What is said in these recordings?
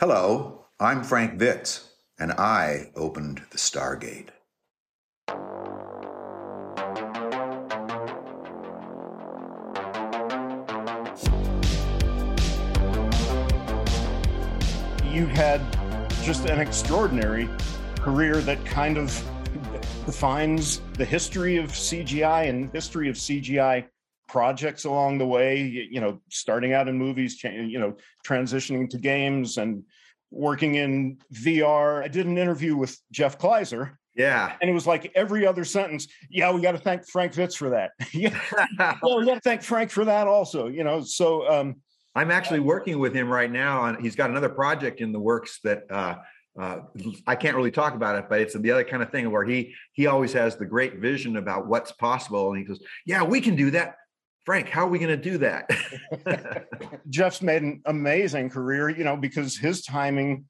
Hello, I'm Frank Vitz, and I opened the Stargate. You had just an extraordinary career that kind of defines the history of CGI and history of CGI projects along the way you know starting out in movies you know transitioning to games and working in vr i did an interview with jeff kleiser. Yeah. And it was like every other sentence yeah we got to thank frank vitz for that. Yeah. Well, we got to thank frank for that also you know so um i'm actually working with him right now and he's got another project in the works that uh uh, I can't really talk about it, but it's the other kind of thing where he he always has the great vision about what's possible, and he goes, "Yeah, we can do that. Frank, how are we going to do that? Jeff's made an amazing career, you know, because his timing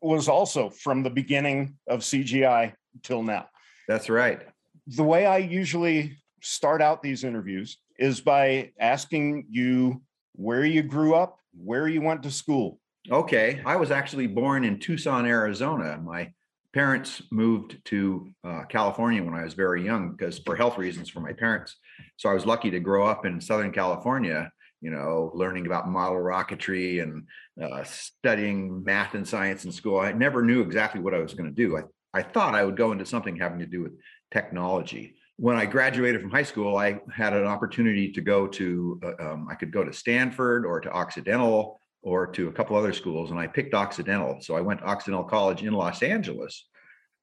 was also from the beginning of CGI till now. That's right. The way I usually start out these interviews is by asking you where you grew up, where you went to school. Okay. I was actually born in Tucson, Arizona. My parents moved to uh, California when I was very young because for health reasons for my parents. So I was lucky to grow up in Southern California, you know, learning about model rocketry and uh, studying math and science in school. I never knew exactly what I was going to do. I, I thought I would go into something having to do with technology. When I graduated from high school, I had an opportunity to go to, uh, um, I could go to Stanford or to Occidental or to a couple other schools, and I picked Occidental. So I went to Occidental College in Los Angeles.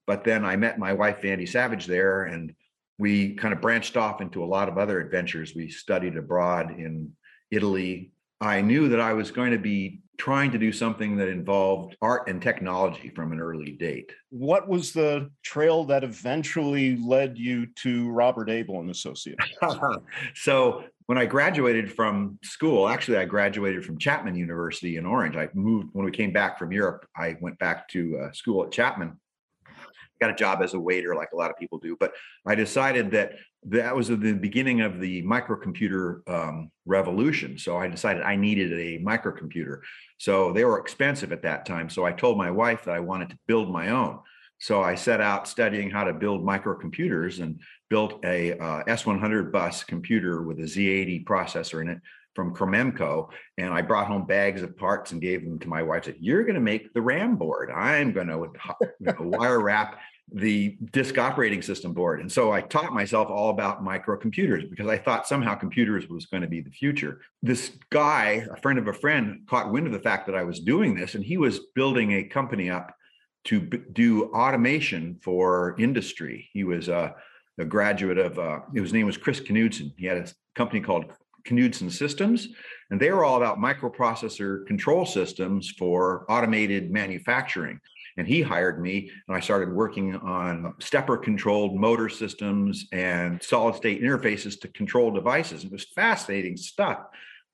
But then I met my wife, Vandy Savage, there, and we kind of branched off into a lot of other adventures. We studied abroad in Italy. I knew that I was going to be trying to do something that involved art and technology from an early date. What was the trail that eventually led you to Robert Abel and Associates? so when I graduated from school, actually, I graduated from Chapman University in Orange. I moved when we came back from Europe. I went back to uh, school at Chapman. Got a job as a waiter, like a lot of people do. But I decided that that was the beginning of the microcomputer um, revolution. So I decided I needed a microcomputer. So they were expensive at that time. So I told my wife that I wanted to build my own. So I set out studying how to build microcomputers and built a uh, S100 bus computer with a Z80 processor in it from Cromemco. And I brought home bags of parts and gave them to my wife. Said, "You're going to make the RAM board. I'm going to you know, wire wrap the disk operating system board." And so I taught myself all about microcomputers because I thought somehow computers was going to be the future. This guy, a friend of a friend, caught wind of the fact that I was doing this, and he was building a company up to b- do automation for industry. He was a, a graduate of, uh, his name was Chris Knudsen. He had a company called Knudsen Systems, and they were all about microprocessor control systems for automated manufacturing. And he hired me, and I started working on stepper controlled motor systems and solid state interfaces to control devices. It was fascinating stuff.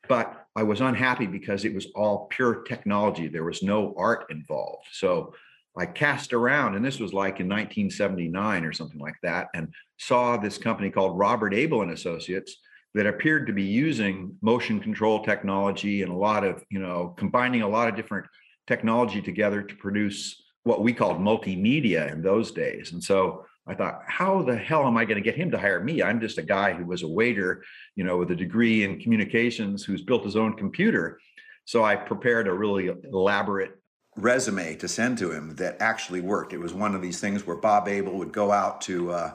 But I was unhappy because it was all pure technology. There was no art involved. So I cast around, and this was like in 1979 or something like that, and saw this company called Robert Abel and Associates that appeared to be using motion control technology and a lot of, you know, combining a lot of different technology together to produce what we called multimedia in those days. And so I thought, how the hell am I going to get him to hire me? I'm just a guy who was a waiter, you know, with a degree in communications who's built his own computer. So I prepared a really elaborate resume to send to him that actually worked. It was one of these things where Bob Abel would go out to uh,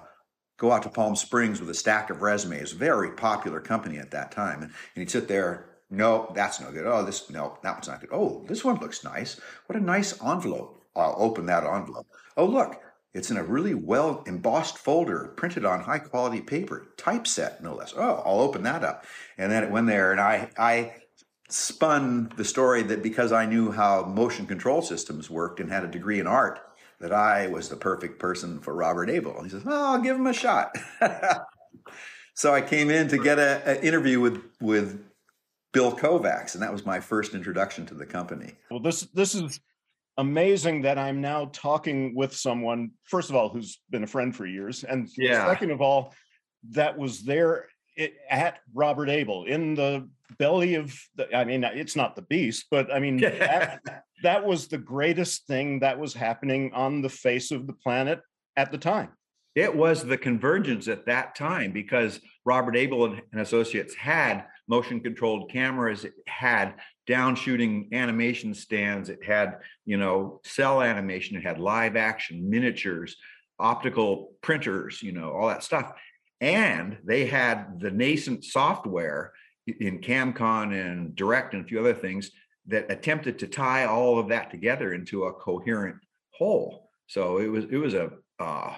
go out to Palm Springs with a stack of resumes. Very popular company at that time, and, he'd sit there. No, that's no good. Oh, this no, that one's not good. Oh, this one looks nice. What a nice envelope. I'll open that envelope. Oh, look, it's in a really well embossed folder, printed on high quality paper, typeset no less. Oh, I'll open that up. And then it went there, and I I spun the story that because I knew how motion control systems worked and had a degree in art, that I was the perfect person for Robert Abel. He says, "Oh, I'll give him a shot." so I came in to get an interview with with Bill Kovacs, and that was my first introduction to the company. Well, this this is amazing that I'm now talking with someone. First of all, who's been a friend for years, and yeah. second of all, that was there at Robert Abel in the belly of the, I mean, it's not the beast, but I mean, at, that was the greatest thing that was happening on the face of the planet at the time. It was the convergence at that time because Robert Abel and, and Associates had motion controlled cameras, it had down shooting animation stands, it had, you know, cell animation, it had live action, miniatures, optical printers, you know, all that stuff. And they had the nascent software in CamCon and Direct and a few other things that attempted to tie all of that together into a coherent whole. So it was it was a uh,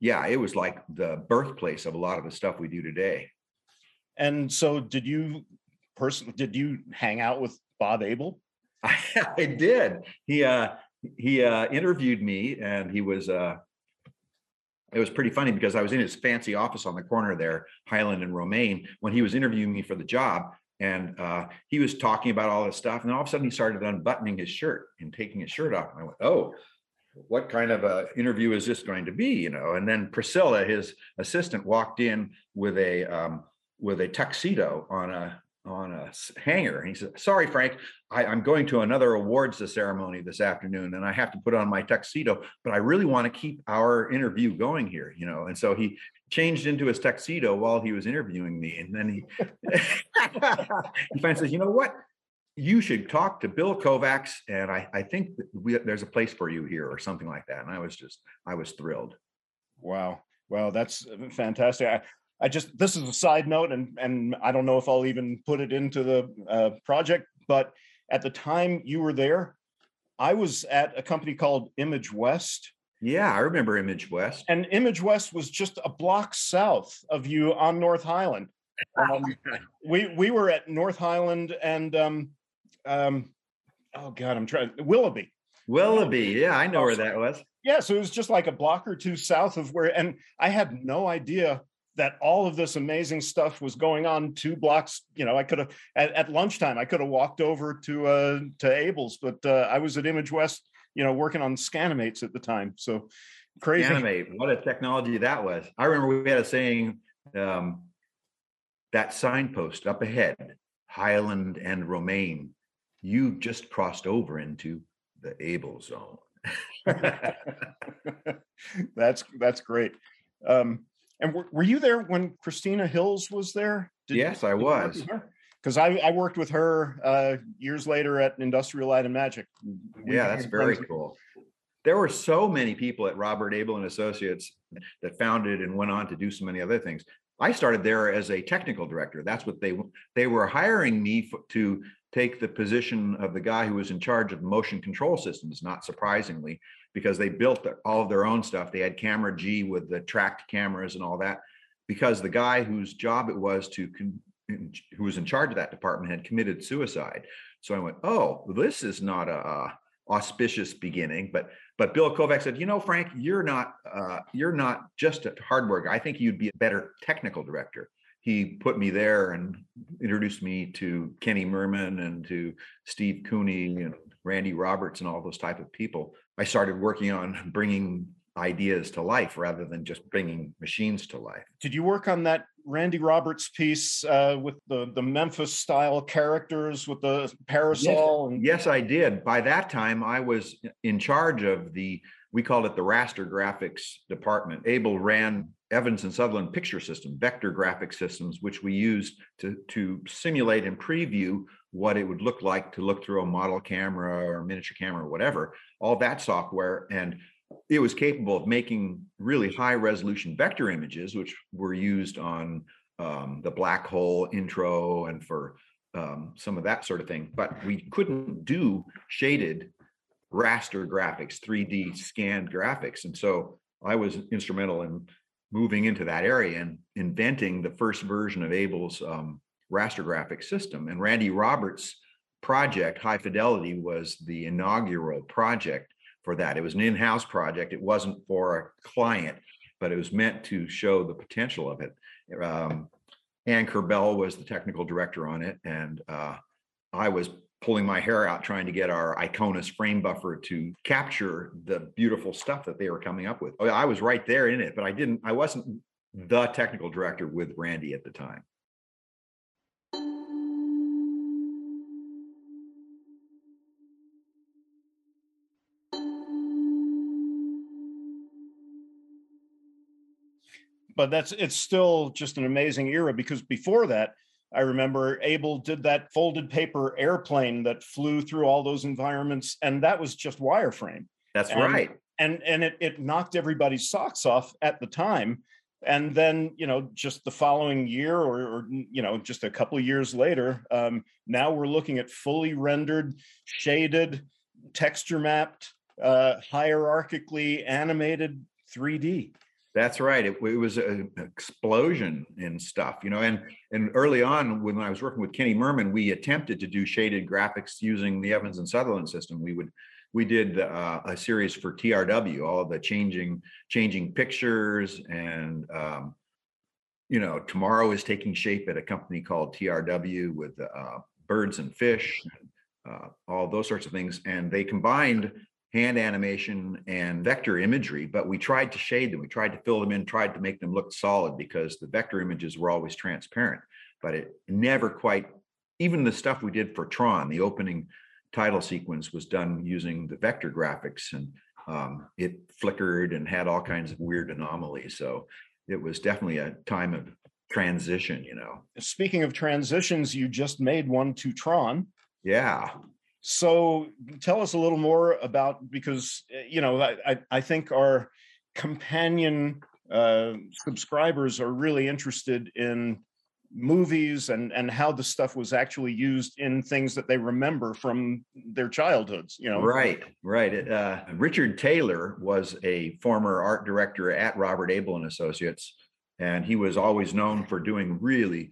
yeah, it was like the birthplace of a lot of the stuff we do today. And so, did you person did you hang out with Bob Abel? I, I did. He uh, he uh, interviewed me, and he was uh, it was pretty funny because I was in his fancy office on the corner there, Highland and Romaine, when he was interviewing me for the job. And uh, he was talking about all this stuff. And all of a sudden he started unbuttoning his shirt and taking his shirt off. And I went, oh, what kind of a interview is this going to be? You know, and then Priscilla, his assistant, walked in with a um, with a tuxedo on a on a hanger. And he said, Sorry, Frank, I, am going to another awards ceremony this afternoon and I have to put on my tuxedo, but I really want to keep our interview going here, you know. And so he changed into his tuxedo while he was interviewing me. And then he he finally says, You know what? You should talk to Bill Kovacs, and I, I think we, there's a place for you here, or something like that. And I was just, I was thrilled. Wow. Well, that's uh, fantastic. I, I just this is a side note, and and I don't know if I'll even put it into the uh, project. But at the time you were there, I was at a company called Image West. Yeah, I remember Image West. And Image West was just a block south of you on North Highland. Um, we we were at North Highland and um, um, oh god, I'm trying Willoughby. Willoughby, yeah, I know where that was. Yeah, so it was just like a block or two south of where, and I had no idea that all of this amazing stuff was going on two blocks you know i could have at, at, lunchtime i could have walked over to uh to abel's but uh, i was at image west you know working on scanimates at the time so crazy. Scanimate, what a technology that was. I remember we had a saying um that signpost up ahead highland and romaine you just crossed over into the Abel zone. That's that's great. Um and were, were you there when Christina Hills was there? Did, yes, I was. Because I, I worked with her uh, years later at Industrial Light and Magic. We yeah, that's very cool. There were so many people at Robert Abel and Associates that founded and went on to do so many other things. I started there as a technical director. That's what they they were hiring me to take the position of the guy who was in charge of motion control systems. Not surprisingly, because they built all of their own stuff. They had camera G with the tracked cameras and all that. Because the guy whose job it was to con- who was in charge of that department had committed suicide. So I went, oh, this is not a, a, auspicious beginning. But but Bill Kovac said, you know, Frank, you're not uh, you're not just a hardware guy. I think you'd be a better technical director. He put me there and introduced me to Kenny Merman and to Steve Cooney and Randy Roberts and all those type of people I started working on bringing ideas to life rather than just bringing machines to life. Did you work on that Randy Roberts piece uh, with the the Memphis style characters with the parasol? Yes, and- yes, I did. By that time, I was in charge of the we called it the raster graphics department. Abel ran Evans and Sutherland picture system, vector graphic systems, which we used to to simulate and preview what it would look like to look through a model camera or miniature camera or whatever, all that software. And it was capable of making really high resolution vector images, which were used on um, the black hole intro and for um, some of that sort of thing. But we couldn't do shaded raster graphics, 3D scanned graphics. And so I was instrumental in moving into that area and inventing the first version of Abel's um, raster graphic system. And Randy Roberts' project, High Fidelity, was the inaugural project for that. It was an in-house project. It wasn't for a client, but it was meant to show the potential of it. Um, Ann Kerbel was the technical director on it, and uh, I was pulling my hair out trying to get our Ikonas frame buffer to capture the beautiful stuff that they were coming up with. I was right there in it, but I didn't, I wasn't the technical director with Randy at the time. But that's it's still just an amazing era because before that, I remember Abel did that folded paper airplane that flew through all those environments, and that was just wireframe. That's and, right. And and it it knocked everybody's socks off at the time. And then you know, just the following year, or, or you know, just a couple of years later, um, now we're looking at fully rendered, shaded, texture mapped, uh, hierarchically animated 3D. That's right. It, it, was an explosion in stuff, you know. And and early on, when I was working with Kenny Merman, we attempted to do shaded graphics using the Evans and Sutherland system. We would we did uh, a series for TRW, all the changing changing pictures, and um, you know, tomorrow is taking shape at a company called TRW with uh, birds and fish, uh, all those sorts of things, and they combined hand animation and vector imagery, but we tried to shade them. We tried to fill them in, tried to make them look solid because the vector images were always transparent, but it never quite, even the stuff we did for Tron, the opening title sequence was done using the vector graphics and um, it flickered and had all kinds of weird anomalies. So it was definitely a time of transition, you know. Speaking of transitions, you just made one to Tron. Yeah. So tell us a little more about because eh, you know I I think our companion uh, subscribers are really interested in movies and and how the stuff was actually used in things that they remember from their childhoods you know? Right right uh, richard taylor was a former art director at robert abel and associates and he was always known for doing really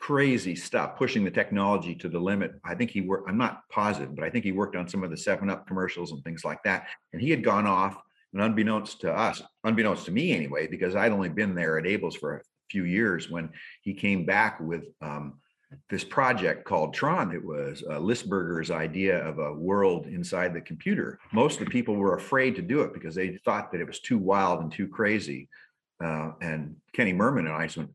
crazy stuff, pushing the technology to the limit. I think he worked, I'm not positive, but I think he worked on some of the 7 Up commercials and things like that. And he had gone off, and unbeknownst to us, unbeknownst to me anyway, because I'd only been there at Abel's for a few years when he came back with um, this project called Tron. It was uh, Lisberger's idea of a world inside the computer. Most of the people were afraid to do it because they thought that it was too wild and too crazy. Uh, and Kenny Merman and I went,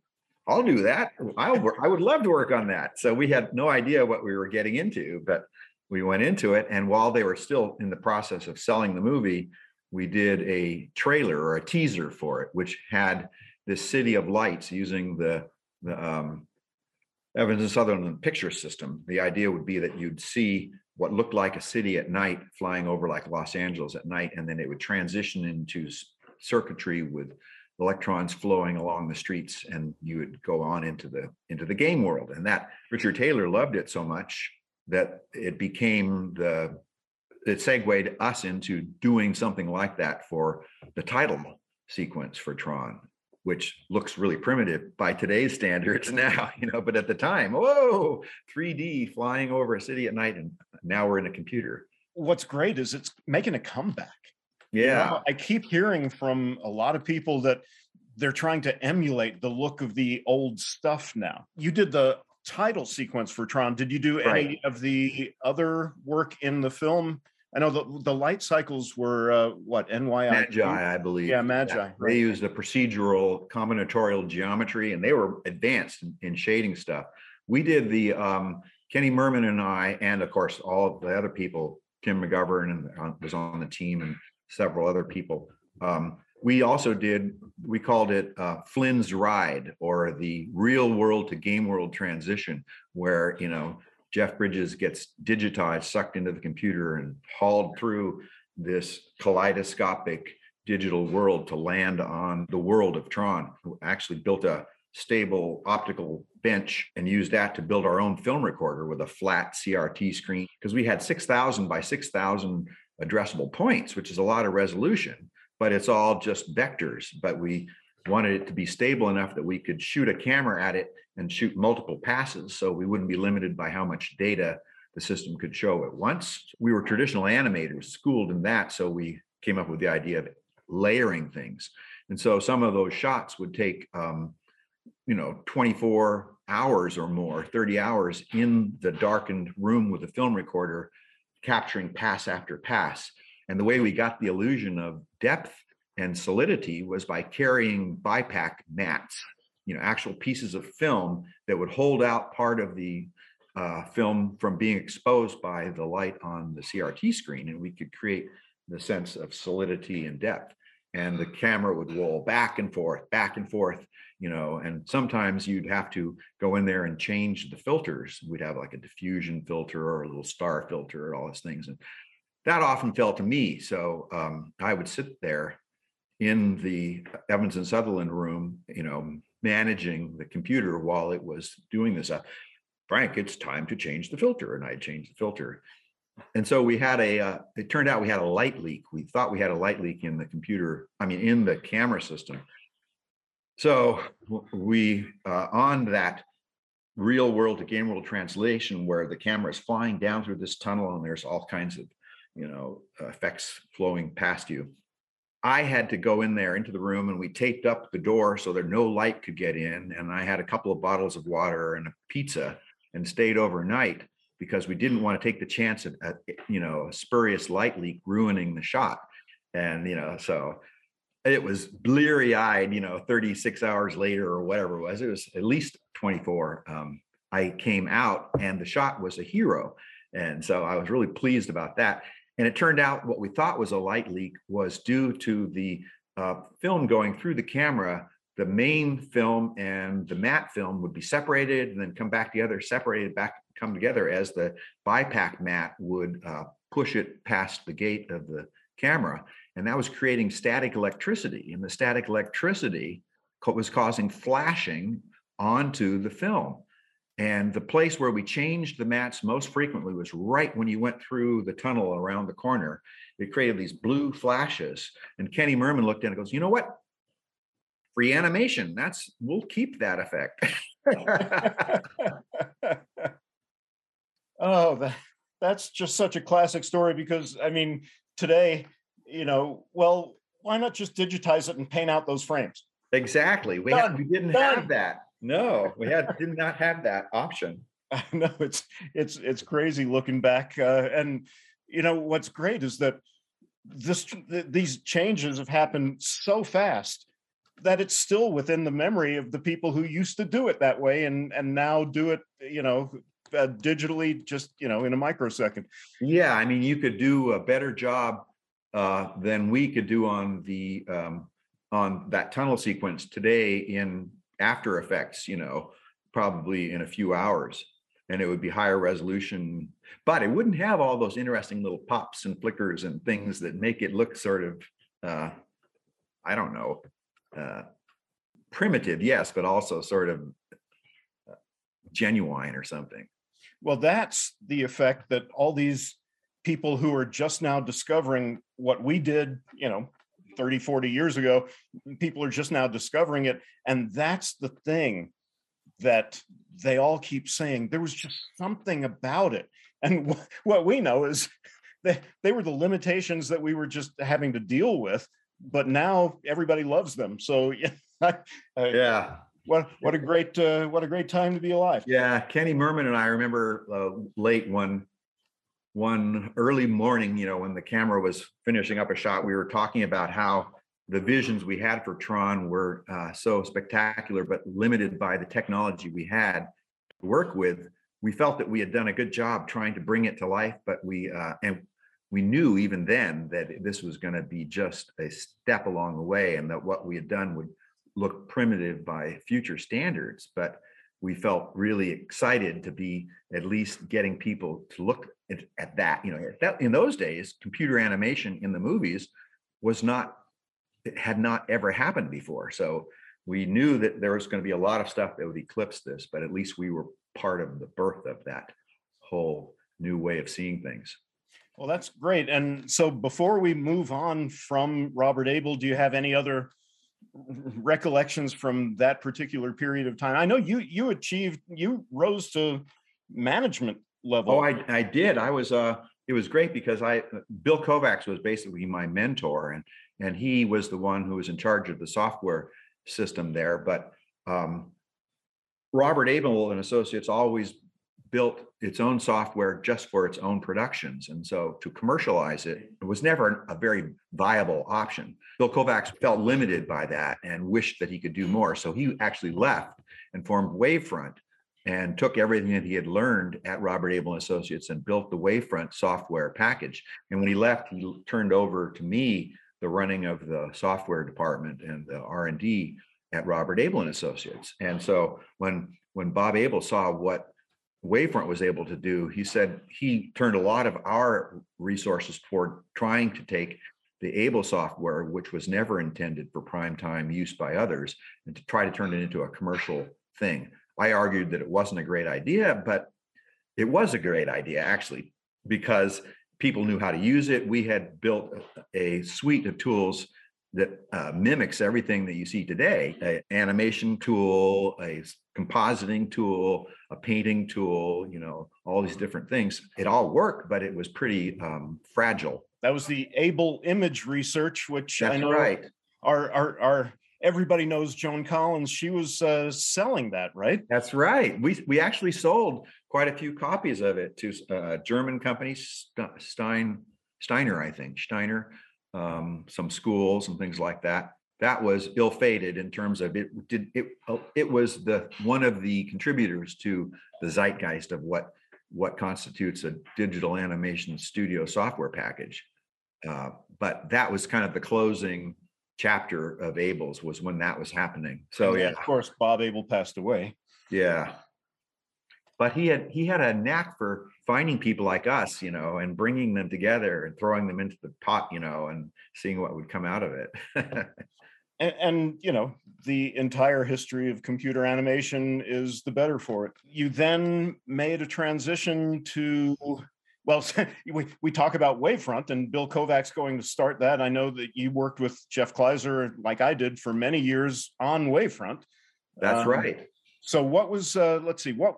I'll do that. I'll work. I would love to work on that. So we had no idea what we were getting into, but we went into it. And while they were still in the process of selling the movie, we did a trailer or a teaser for it, which had this city of lights using the the um, Evans and Sutherland picture system. The idea would be that you'd see what looked like a city at night flying over like Los Angeles at night, and then it would transition into circuitry with electrons flowing along the streets and you would go on into the into the game world. And that richard taylor loved it so much that it became the it segued us into doing something like that for the title sequence for tron which looks really primitive by today's standards now you know but at the time whoa 3d flying over a city at night and now we're in a computer. What's great is it's making a comeback yeah. You know, I keep hearing from a lot of people that they're trying to emulate the look of the old stuff now. You did the title sequence for Tron. Did you do any of the other work in the film? I know the the light cycles were uh, what NYI Magi, I believe. Yeah, Magi. Yeah. Right. They used a procedural combinatorial geometry, and they were advanced in, in shading stuff. We did the um, Kenny Merman and I, and of course all the other people. Tim McGovern and uh, was on the team, and several other people. Um, we also did, we called it uh, Flynn's Ride or the real world to game world transition, where, you know, Jeff Bridges gets digitized, sucked into the computer, and hauled through this kaleidoscopic digital world to land on the world of Tron, who actually built a stable optical bench and used that to build our own film recorder with a flat CRT screen because we had 6,000 by 6,000 addressable points, which is a lot of resolution, but it's all just vectors. But we wanted it to be stable enough that we could shoot a camera at it and shoot multiple passes so we wouldn't be limited by how much data the system could show at once. We were traditional animators, schooled in that, so we came up with the idea of layering things. And so some of those shots would take, um, you know, 24 hours or more, 30 hours in the darkened room with a film recorder capturing pass after pass. And the way we got the illusion of depth and solidity was by carrying bipack mattes, you know, actual pieces of film that would hold out part of the uh, film from being exposed by the light on the CRT screen. And we could create the sense of solidity and depth. and the camera would roll back and forth, back and forth, you know, and sometimes you'd have to go in there and change the filters. We'd have like a diffusion filter or a little star filter or all those things. And that often fell to me. So um, I would sit there in the Evans and Sutherland room, you know, managing the computer while it was doing this. Uh, Frank, it's time to change the filter. And I changed the filter. And so we had a, uh, it turned out we had a light leak. We thought we had a light leak in the computer, I mean, in the camera system. So we, uh, on that real world to game world translation, where the camera is flying down through this tunnel and there's all kinds of, you know, effects flowing past you. I had to go in there into the room and we taped up the door so that no light could get in. And I had a couple of bottles of water and a pizza and stayed overnight because we didn't want to take the chance of, you know, a spurious light leak ruining the shot. And, you know, so it was bleary eyed, you know, 36 hours later or whatever it was, it was at least 24. Um, I came out and the shot was a hero. And so I was really pleased about that. And it turned out what we thought was a light leak was due to the uh, film going through the camera. The main film and the matte film would be separated and then come back together, separated back, come together as the bipack matte would uh, push it past the gate of the camera. And that was creating static electricity. And the static electricity was causing flashing onto the film. And the place where we changed the mattes most frequently was right when you went through the tunnel around the corner. It created these blue flashes. And Kenny Merman looked in and goes, you know what? Free animation. That's we'll keep that effect. oh, that, that's just such a classic story because I mean, today, you know, well, why not just digitize it and paint out those frames? Exactly. We, had, we didn't Done. have that. No, we had did not have that option. I know it's it's it's crazy looking back, uh, and you know what's great is that this these changes have happened so fast that it's still within the memory of the people who used to do it that way and and now do it you know uh, digitally just you know in a microsecond yeah i mean you could do a better job uh, than we could do on the um, on that tunnel sequence today in after effects you know probably in a few hours. And it would be higher resolution but it wouldn't have all those interesting little pops and flickers and things that make it look sort of uh, i don't know uh, primitive yes but also sort of uh, genuine or something. Well that's the effect that all these people who are just now discovering what we did you know 30, 40 years ago. People are just now discovering it. And that's the thing that they all keep saying there was just something about it. And what we know is they, they were the limitations that we were just having to deal with. But now everybody loves them. So yeah, uh, yeah. What what a great uh, what a great time to be alive. Yeah, Kenny Merman and I remember uh, late one one early morning, you know, when the camera was finishing up a shot, we were talking about how the visions we had for Tron were uh, so spectacular, but limited by the technology we had to work with. We felt that we had done a good job trying to bring it to life, but we uh, and we knew even then that this was going to be just a step along the way, and that what we had done would look primitive by future standards. But we felt really excited to be at least getting people to look at, at that. You know, that, in those days, computer animation in the movies was not it had not ever happened before. So we knew that there was going to be a lot of stuff that would eclipse this, but at least we were part of the birth of that whole new way of seeing things. Well, that's great. And so before we move on from Robert Abel, do you have any other recollections from that particular period of time? I know you you achieved you rose to management level. Oh, I I did. I was uh it was great because I Bill Kovacs was basically my mentor and and he was the one who was in charge of the software system there. But um, Robert Abel and Associates always built its own software just for its own productions. And so to commercialize it, it was never a very viable option. Bill Kovacs felt limited by that and wished that he could do more. So he actually left and formed Wavefront and took everything that he had learned at Robert Abel Associates and built the Wavefront software package. And when he left, he turned over to me the running of the software department and the R and D at Robert Abel and Associates. And so when when Bob Abel saw what Wavefront was able to do, he said he turned a lot of our resources toward trying to take the Abel software, which was never intended for prime time use by others, and to try to turn it into a commercial thing. I argued that it wasn't a great idea, but it was a great idea actually, because people knew how to use it. We had built a suite of tools that uh, mimics everything that you see today a animation tool a compositing tool a painting tool you know all these different things. It all worked but it was pretty um, fragile. That was the Abel Image Research which That's i know right. our, our our everybody knows joan collins. She was uh, selling that right? That's right. We we actually sold quite a few copies of it to uh, German company Stein Steiner, I think. Steiner, um, some schools and things like that. That was ill-fated in terms of it did it. It was the one of the contributors to the zeitgeist of what what constitutes a digital animation studio software package. Uh, but that was kind of the closing chapter of Abel's was when that was happening. So And yeah, of course bob abel passed away yeah. But he had he had a knack for finding people like us, you know, and bringing them together and throwing them into the pot, you know, and seeing what would come out of it. and, and you know the entire history of computer animation is the better for it. You then made a transition to well we, we talk about wavefront and bill kovacs going to start that. I know that you worked with jeff kleiser like i did for many years on wavefront. That's Um, right. so what was uh, let's see what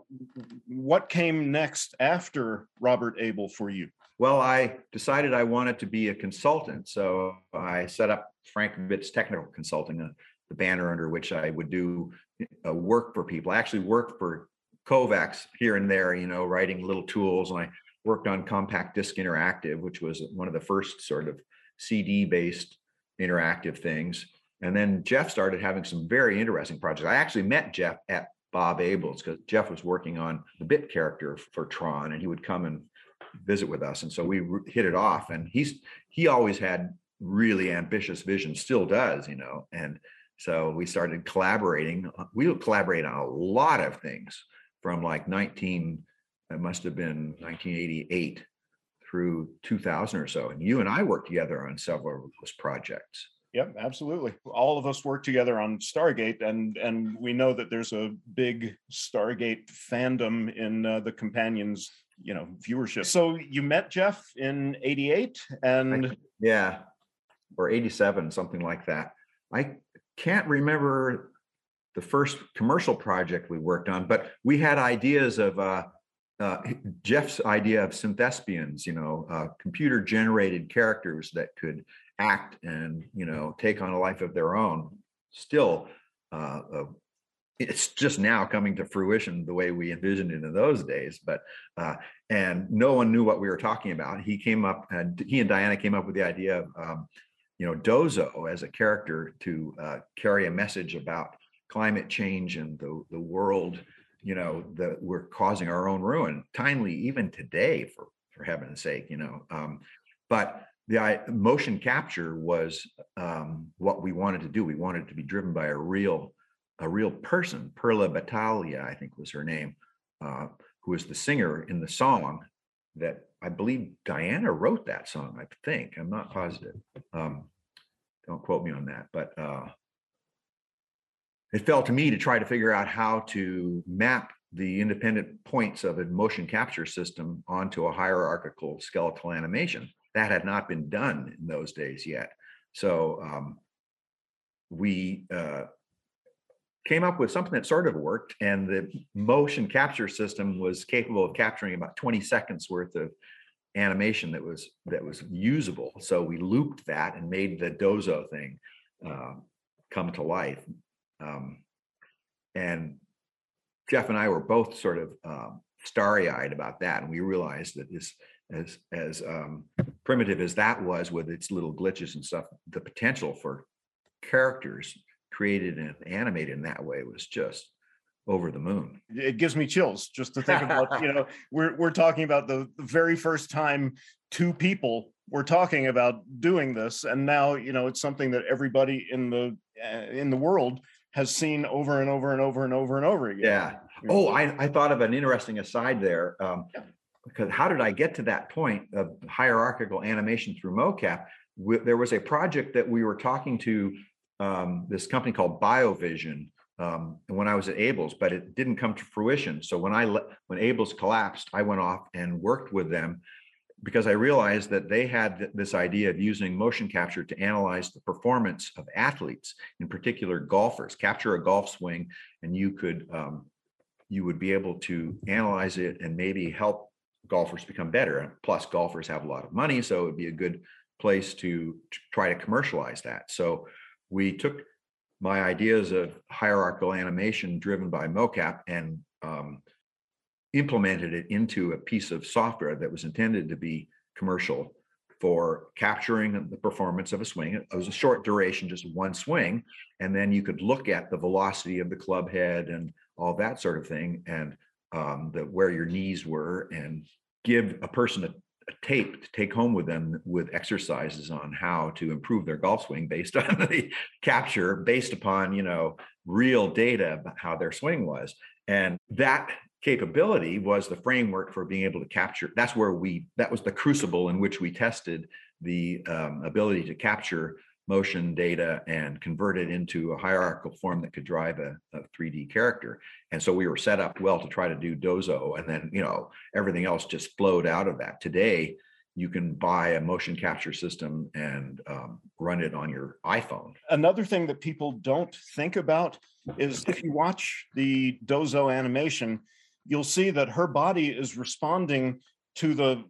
what came next after robert abel for you Well, I decided I wanted to be a consultant, so I set up Frankovitz Technical Consulting, uh, the banner under which I would do uh, work for people. I actually worked for Kovacs here and there, you know, writing little tools, and I worked on Compact Disc Interactive, which was one of the first sort of CD-based interactive things. And then Jeff started having some very interesting projects. I actually met Jeff at Bob Abel's because Jeff was working on the bit character for Tron, and he would come and visit with us. And so we hit it off and he's he always had really ambitious vision still does you know and so we started collaborating. Uh, we collaborate on a lot of things from like 19 it must have been 1988 through 2000 or so. And you and i worked together on several of those projects. Yep, absolutely. All of us work together on Stargate, and and we know that there's a big Stargate fandom in uh, the companions, you know, viewership. So you met Jeff in '88, and yeah or 87 something like that i can't remember the first commercial project we worked on but we had ideas of uh, uh, jeff's idea of synthespians you know uh, computer generated characters that could act and you know take on a life of their own still uh, uh, it's just now coming to fruition the way we envisioned it in those days but uh, and no one knew what we were talking about. He came up and he and diana came up with the idea of um, you know dozo as a character to uh, carry a message about climate change and the, the world you know that we're causing our own ruin timely even today for for heaven's sake you know um, but the motion capture was um, what we wanted to do. We wanted to be driven by a real a real person perla battaglia i think was her name uh, who was the singer in the song that I believe Diana wrote that song. I think I'm not positive. Um, don't quote me on that, but uh, it fell to me to try to figure out how to map the independent points of a motion capture system onto a hierarchical skeletal animation. That had not been done in those days yet. So um, we uh, came up with something that sort of worked, and the motion capture system was capable of capturing about 20 seconds worth of animation that was that was usable. So we looped that and made the dozo thing uh, come to life. Um, and Jeff and I were both sort of um, starry-eyed about that, and we realized that this, as as um, primitive as that was, with its little glitches and stuff, the potential for characters created and animated in that way was just over the moon. it gives me chills just to think about. you know, we're we're talking about the, very first time two people we're talking about doing this and now you know it's something that everybody in the uh, in the world has seen over and over and over and over and over again yeah oh i, I thought of an interesting aside there um, yeah. because how did i get to that point of hierarchical animation through mocap there was a project that we were talking to um, this company called biovision um, when I was at Abels, but it didn't come to fruition. So when I when Abels collapsed, I went off and worked with them because I realized that they had this idea of using motion capture to analyze the performance of athletes, in particular golfers. Capture a golf swing, and you could um, you would be able to analyze it and maybe help golfers become better. Plus, golfers have a lot of money, so it would be a good place to, to try to commercialize that. So we took my ideas of hierarchical animation driven by mocap and um, implemented it into a piece of software that was intended to be commercial for capturing the performance of a swing. It was a short duration, just one swing. And then you could look at the velocity of the club head and all that sort of thing, and um, the, where your knees were, and give a person tape to take home with them with exercises on how to improve their golf swing based on the capture, based upon, you know, real data about how their swing was. And that capability was the framework for being able to capture that's where we that was the crucible in which we tested the um, ability to capture motion data and convert it into a hierarchical form that could drive a, a, 3d character. And so we were set up well to try to do dozo and then you know everything else just flowed out of that. Today you can buy a motion capture system and um, run it on your iphone. Another thing that people don't think about is if you watch the dozo animation you'll see that her body is responding to the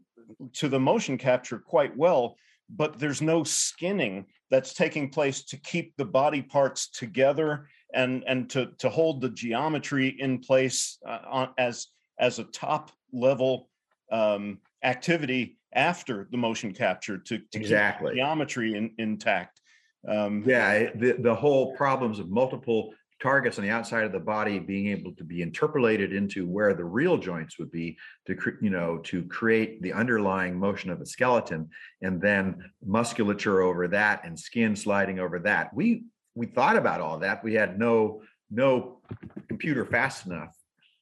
to the motion capture quite well but there's no skinning that's taking place to keep the body parts together and and to to hold the geometry in place uh, on, as as a top level um, activity after the motion capture to, to exactly. geometry in, intact. Um, yeah the, the whole problems of multiple targets on the outside of the body being able to be interpolated into where the real joints would be to you know to create the underlying motion of a skeleton and then musculature over that and skin sliding over that. We we thought about all that. We had no no computer fast enough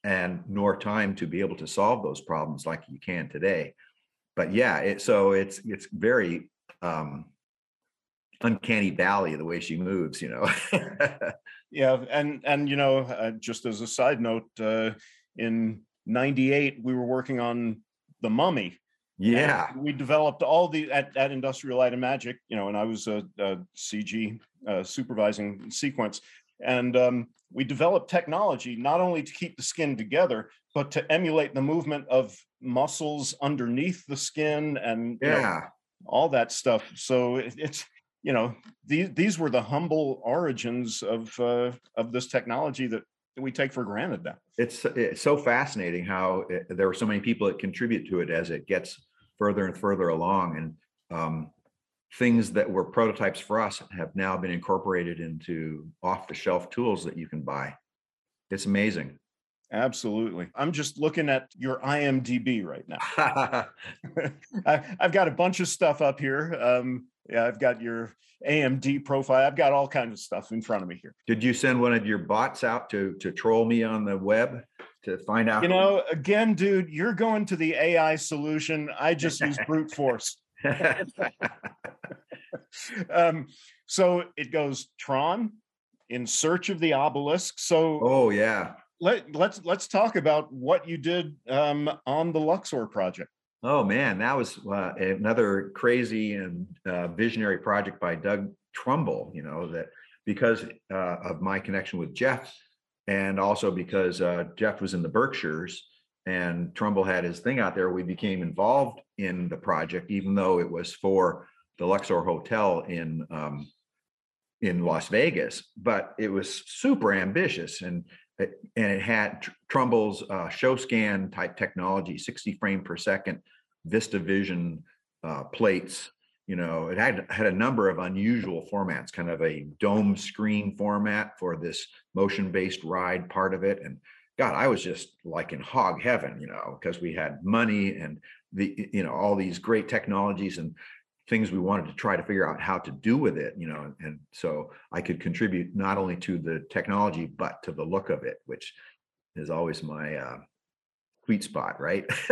and nor time to be able to solve those problems like you can today. But yeah it, so it's it's very um uncanny valley the way she moves you know yeah and and you know uh, just as a side note uh, in 98 we were working on the mummy. Yeah. we developed all the at, at industrial light and magic you know and i was a, a cg uh, supervising sequence. And um, we developed technology not only to keep the skin together but to emulate the movement of muscles underneath the skin and yeah know, all that stuff. So it, it's you know these these were the humble origins of uh, of this technology that we take for granted now. It's it's so fascinating how it, there are so many people that contribute to it as it gets further and further along, and um, things that were prototypes for us have now been incorporated into off the shelf tools that you can buy. It's amazing. Absolutely. I'm just looking at your IMDb right now. I, have got a bunch of stuff up here. Um, yeah, I've got your AMD profile. I've got all kinds of stuff in front of me here. Did you send one of your bots out to to troll me on the web to find out? You know, again, dude, you're going to the AI solution. I just use brute force. um, so it goes Tron in search of the obelisk. So oh yeah. Let, let's let's talk about what you did um, on the Luxor project. Oh man, that was uh, another crazy and uh, visionary project by Doug Trumbull. You know that because uh, of my connection with Jeff, and also because uh, Jeff was in the Berkshires and Trumbull had his thing out there, we became involved in the project, even though it was for the Luxor Hotel in um, in Las Vegas. But it was super ambitious and and it had Trumbull's uh, Showscan type technology, 60 frame per second VistaVision uh, plates. You know, it had had a number of unusual formats, kind of a dome screen format for this motion-based ride part of it. And God, I was just like in hog heaven, you know, because we had money and the you know all these great technologies and things we wanted to try to figure out how to do with it, you know, and, so I could contribute not only to the technology but to the look of it, which is always my uh, sweet spot, right?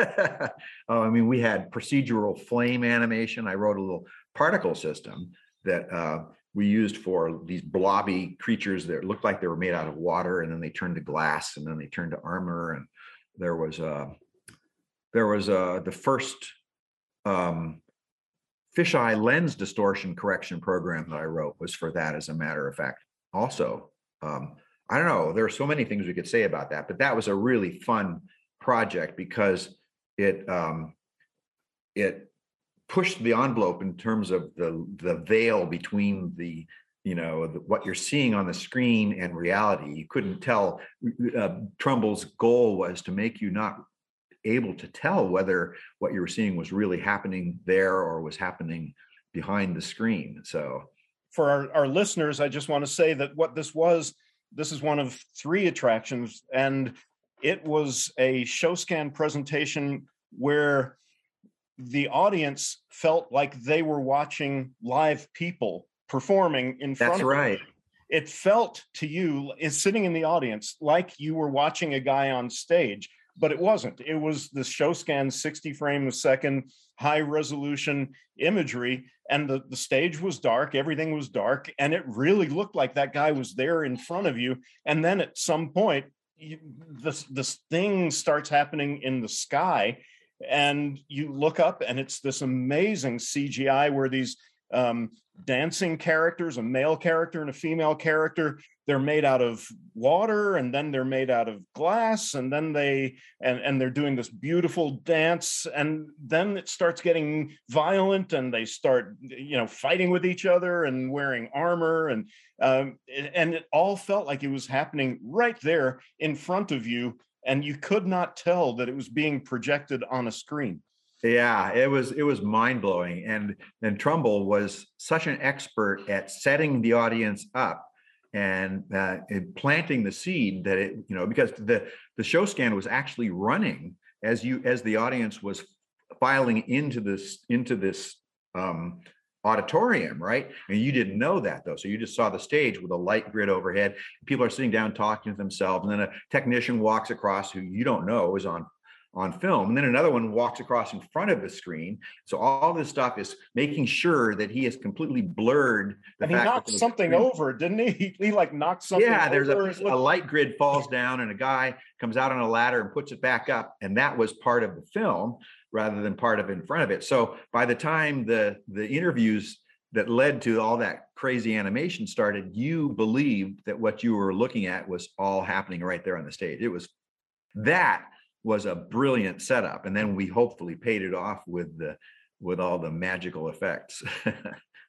oh, I mean, we had procedural flame animation. I wrote a little particle system that uh, we used for these blobby creatures that looked like they were made out of water, and then they turned to glass, and then they turned to armor. And there was a uh, there was a uh, the first um, fisheye lens distortion correction program that I wrote was for that. As a matter of fact, also. Um, I don't know. There are so many things we could say about that, but that was a really fun project because it um, it pushed the envelope in terms of the the veil between the you know the, what you're seeing on the screen and reality. You couldn't tell. Uh, Trumbull's goal was to make you not able to tell whether what you were seeing was really happening there or was happening behind the screen. So for our, our listeners, I just want to say that what this was, this is one of three attractions, and it was a Showscan presentation where the audience felt like they were watching live people performing in front That's of right. Them. It felt to you, is sitting in the audience, like you were watching a guy on stage, but it wasn't. It was the Showscan 60 frame a second, high resolution imagery, and the, the stage was dark, everything was dark, and it really looked like that guy was there in front of you. And then at some point, you, this this thing starts happening in the sky and you look up and it's this amazing cgi where these um, dancing characters a male character and a female character. They're made out of water and then they're made out of glass and then they and and they're doing this beautiful dance and then it starts getting violent and they start you know fighting with each other and wearing armor and um, and it all felt like it was happening right there in front of you and you could not tell that it was being projected on a screen yeah, it was it was mind blowing, and and Trumbull was such an expert at setting the audience up and uh, planting the seed that it you know because the the Showscan was actually running as you as the audience was filing into this into this um, auditorium, right? And you didn't know that though. So you just saw the stage with a light grid overhead. People are sitting down talking to themselves, and then a technician walks across who you don't know is on on film. And then another one walks across in front of the screen. So all this stuff is making sure that he has completely blurred the and he knocked something screen. over, didn't he? he? he? like knocked something yeah, there's a, a light grid falls down and a guy comes out on a ladder and puts it back up. And that was part of the film rather than part of in front of it. So by the time the the interviews that led to all that crazy animation started, you believed that what you were looking at was all happening right there on the stage. It was that was a brilliant setup and then we hopefully paid it off with the with all the magical effects.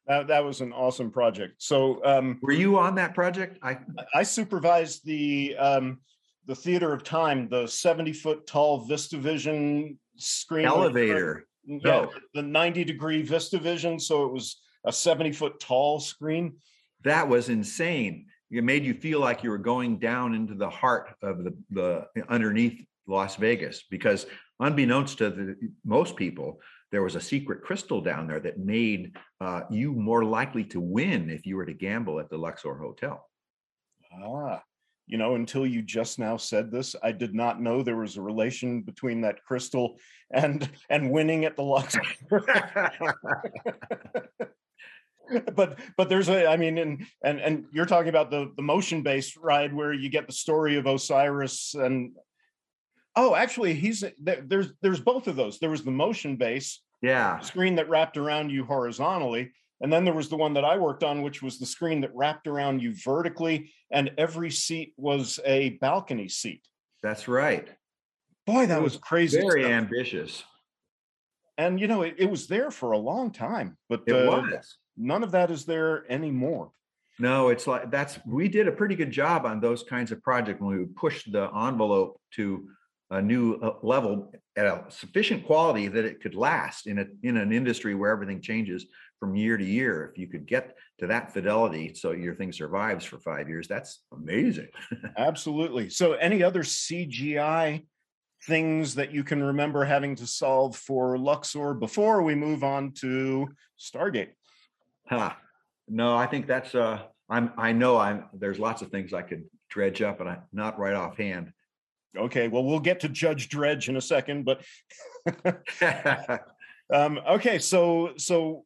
That, that was an awesome project. So um, were you on that project? I i supervised the um, the theater of time the 70 foot tall vistavision screen. Elevator. Yeah no. the 90 degree vistavision so it was a 70 foot tall screen. That was insane. It made you feel like you were going down into the heart of the the underneath Las Vegas because unbeknownst to the, most people, there was a secret crystal down there that made uh, you more likely to win if you were to gamble at the Luxor Hotel. Ah, you know, until you just now said this, I did not know there was a relation between that crystal and and winning at the Luxor. but but there's a i mean and and and you're talking about the the motion based ride where you get the story of osiris and Oh, actually, he's there's there's both of those. There was the motion base, yeah, screen that wrapped around you horizontally, and then there was the one that I worked on, which was the screen that wrapped around you vertically, and every seat was a balcony seat. That's right. Boy, that was, was, crazy. Very stuff. ambitious. And you know, it, it, was there for a long time, but it uh, was. None of that is there anymore. No, it's like that's we did a pretty good job on those kinds of projects when we pushed the envelope to a new uh, level at a sufficient quality that it could last in a in an industry where everything changes from year to year. If you could get to that fidelity so your thing survives for five years, that's amazing. Absolutely. So, any other CGI things that you can remember having to solve for Luxor before we move on to Stargate? Huh. No, I think that's uh I'm I know I'm there's lots of things I could dredge up and I not right offhand. Okay, well we'll get to Judge Dredge in a second, but um okay, so so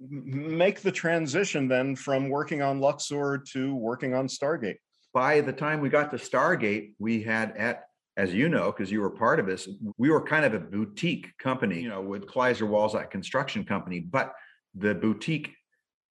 make the transition then from working on Luxor to working on Stargate. By the time we got to Stargate, we had at as you know, because you were part of this, we were kind of a boutique company, you know, with Kleiser Walczak Construction Company, but the boutique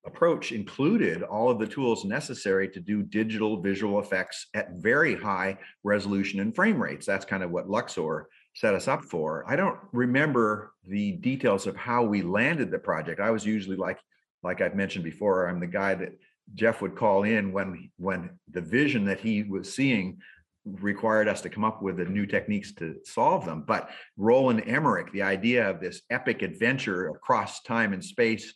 approach included all of the tools necessary to do digital visual effects at very high resolution and frame rates. That's kind of what Luxor set us up for. I don't remember the details of how we landed the project. I was usually like like I've mentioned before, I'm the guy that Jeff would call in when when the vision that he was seeing required us to come up with the new techniques to solve them. But Roland Emmerich, the idea of this epic adventure across time and space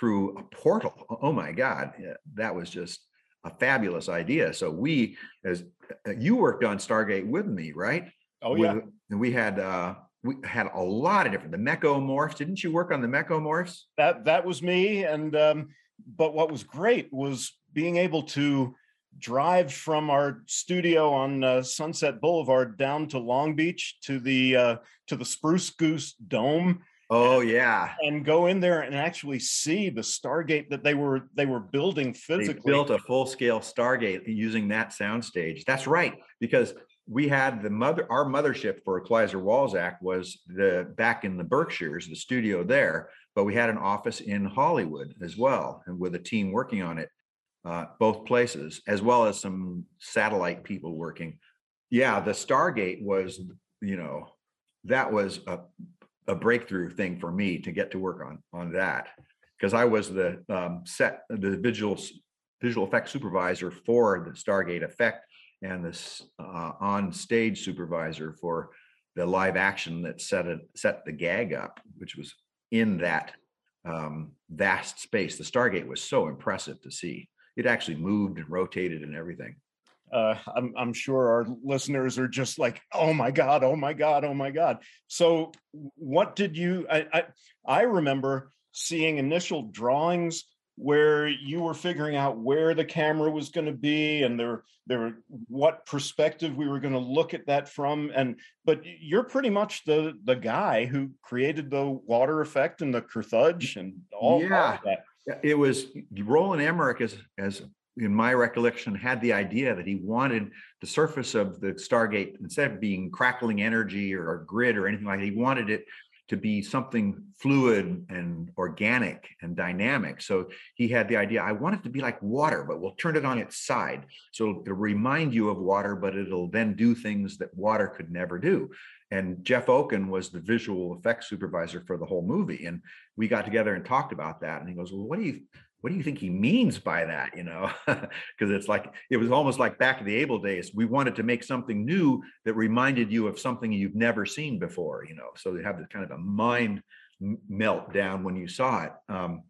through a portal. Oh my God, that was just a fabulous idea. So we, as uh, you worked on Stargate with me, right? Oh yeah. With, and we had uh, we had a lot of different the mechamorphs. Didn't you work on the mechamorphs? That that was me. And um, but what was great was being able to drive from our studio on uh, Sunset Boulevard down to Long Beach to the uh, to the Spruce Goose Dome Oh yeah. And go in there and actually see the Stargate that they were they were building physically. They built a full-scale Stargate using that soundstage. That's right, because we had the mother our mothership for Kleiser Walczak was the back in the Berkshires, the studio there, but we had an office in Hollywood as well, and with a team working on it, uh, both places, as well as some satellite people working. Yeah, the Stargate was, you know, that was a a breakthrough thing for me to get to work on on that because I was the um, set the visual visual effects supervisor for the Stargate effect and this uh, on stage supervisor for the live action that set it set the gag up, which was in that um, vast space. The Stargate was so impressive to see. It actually moved and rotated and everything uh, I'm, I'm sure our listeners are just like, oh my God, oh my God, oh my God. So, what did you? I, I, I remember seeing initial drawings where you were figuring out where the camera was going to be and there there what perspective we were going to look at that from and but you're pretty much the the guy who created the water effect and the Kurthudge and all, yeah. all that it was Roland Emmerich as as in my recollection, had the idea that he wanted the surface of the Stargate, instead of being crackling energy or a grid or anything like that, he wanted it to be something fluid and organic and dynamic. So he had the idea, I want it to be like water, but we'll turn it on its side. So it'll remind you of water, but it'll then do things that water could never do. And Jeff Okun was the visual effects supervisor for the whole movie. And we got together and talked about that. And he goes, Well, what do you what do you think he means by that you know? Because it's like it was almost like back in the Abel days we wanted to make something new that reminded you of something you've never seen before you know? So you have this kind of a mind melt down when you saw it um,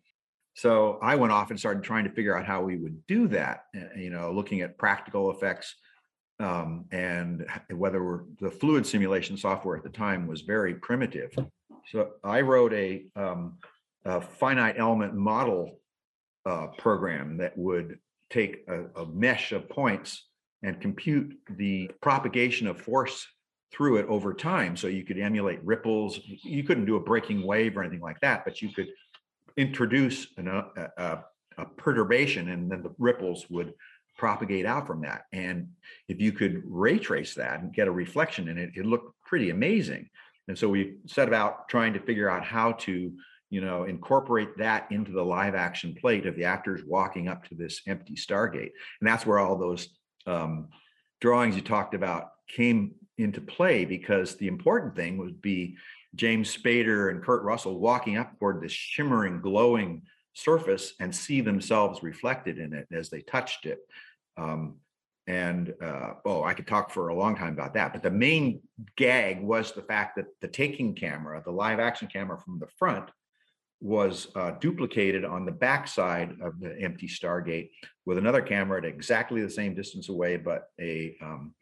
so i went off and started trying to figure out how we would do that eh, you know looking at practical effects um, and whether the fluid simulation software at the time was very primitive. So i wrote a, um, a finite element model uh, program that would take a, a mesh of points and compute the propagation of force through it over time. So you could emulate ripples. You couldn't do a breaking wave or anything like that, but you could introduce an, a, a, a, perturbation and then the ripples would propagate out from that. And if you could ray trace that and get a reflection in it, it looked pretty amazing. And so we set about trying to figure out how to you know, incorporate that into the live action plate of the actors walking up to this empty Stargate. And that's where all those um, drawings you talked about came into play because the important thing would be James Spader and Kurt Russell walking up toward this shimmering, glowing surface and see themselves reflected in it as they touched it. Um, and uh, oh, I could talk for a long time about that. But the main gag was the fact that the taking camera, the live action camera from the front, was uh, duplicated on the backside of the empty Stargate with another camera at exactly the same distance away, but a um,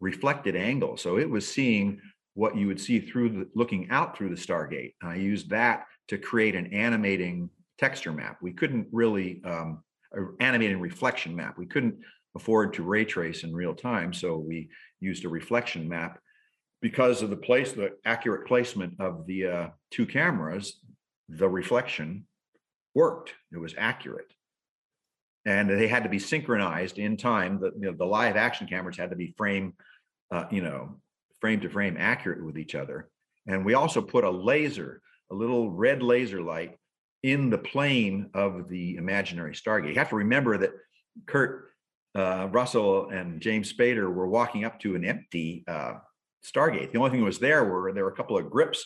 reflected angle. So it was seeing what you would see through the looking out through the Stargate. I used that to create an animating texture map. We couldn't really um, animating reflection map. We couldn't afford to ray trace in real time, so we used a reflection map because of the place, the accurate placement of the uh, two cameras. The reflection worked; it was accurate, and they had to be synchronized in time. The you know, the live action cameras had to be frame, uh, you know, frame to frame accurate with each other. And we also put a laser, a little red laser light in the plane of the imaginary Stargate. You have to remember that Kurt uh, Russell and James Spader were walking up to an empty uh, Stargate. The only thing that was there were there were a couple of grips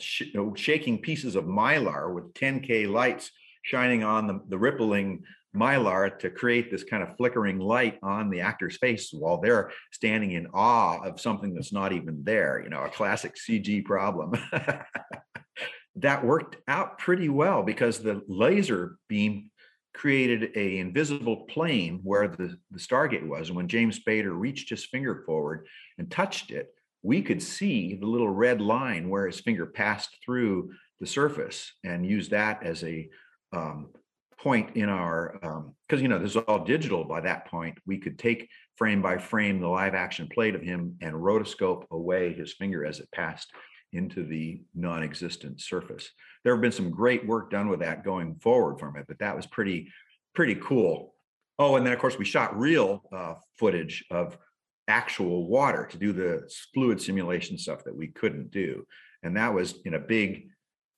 shaking pieces of mylar with 10k lights shining on the, the rippling mylar to create this kind of flickering light on the actor's face while they're standing in awe of something that's not even there. You know, a classic CG problem. that worked out pretty well because the laser beam created a invisible plane where the, the Stargate was. And when James Spader reached his finger forward and touched it, we could see the little red line where his finger passed through the surface and use that as a um, point in our because um, you know this is all digital by that point. We could take frame by frame the live action plate of him and rotoscope away his finger as it passed into the non-existent surface. There have been some great work done with that going forward from it but that was pretty pretty cool. Oh and then of course we shot real uh, footage of actual water to do the fluid simulation stuff that we couldn't do and that was in a big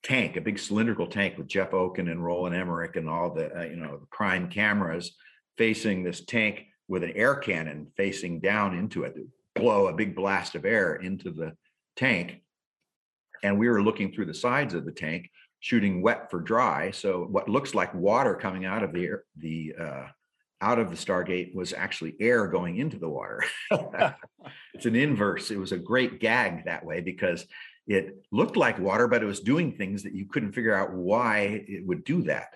tank, a big cylindrical tank with Jeff Okun and Roland Emmerich and all the uh, you know the prime cameras facing this tank with an air cannon facing down into it, to blow a big blast of air into the tank. And we were looking through the sides of the tank, shooting wet for dry. So what looks like water coming out of the air, the uh, out of the Stargate was actually air going into the water. it's an inverse. It was a great gag that way because it looked like water, but it was doing things that you couldn't figure out why it would do that.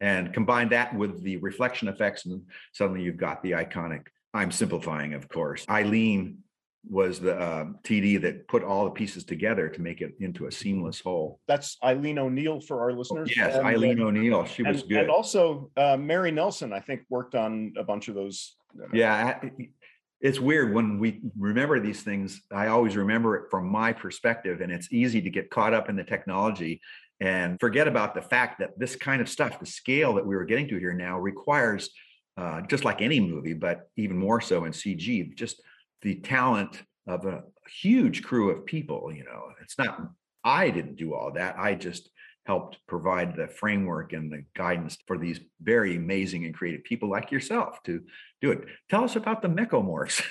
And combine that with the reflection effects, and suddenly you've got the iconic. I'm simplifying, of course. Eileen was the uh, TD that put all the pieces together to make it into a seamless whole. That's Eileen O'Neill for our listeners. Yes, and, Eileen uh, O'Neill. She was good. And also uh, Mary Nelson, I think, worked on a bunch of those. Yeah, it's weird when we remember these things i always remember it from my perspective and it's easy to get caught up in the technology and forget about the fact that this kind of stuff the scale that we were getting to here now requires uh, just like any movie but even more so in cg just the talent of a huge crew of people you know it's not i didn't do all that i just helped provide the framework and the guidance for these very amazing and creative people like yourself to do it. Tell us about the mechamorphs.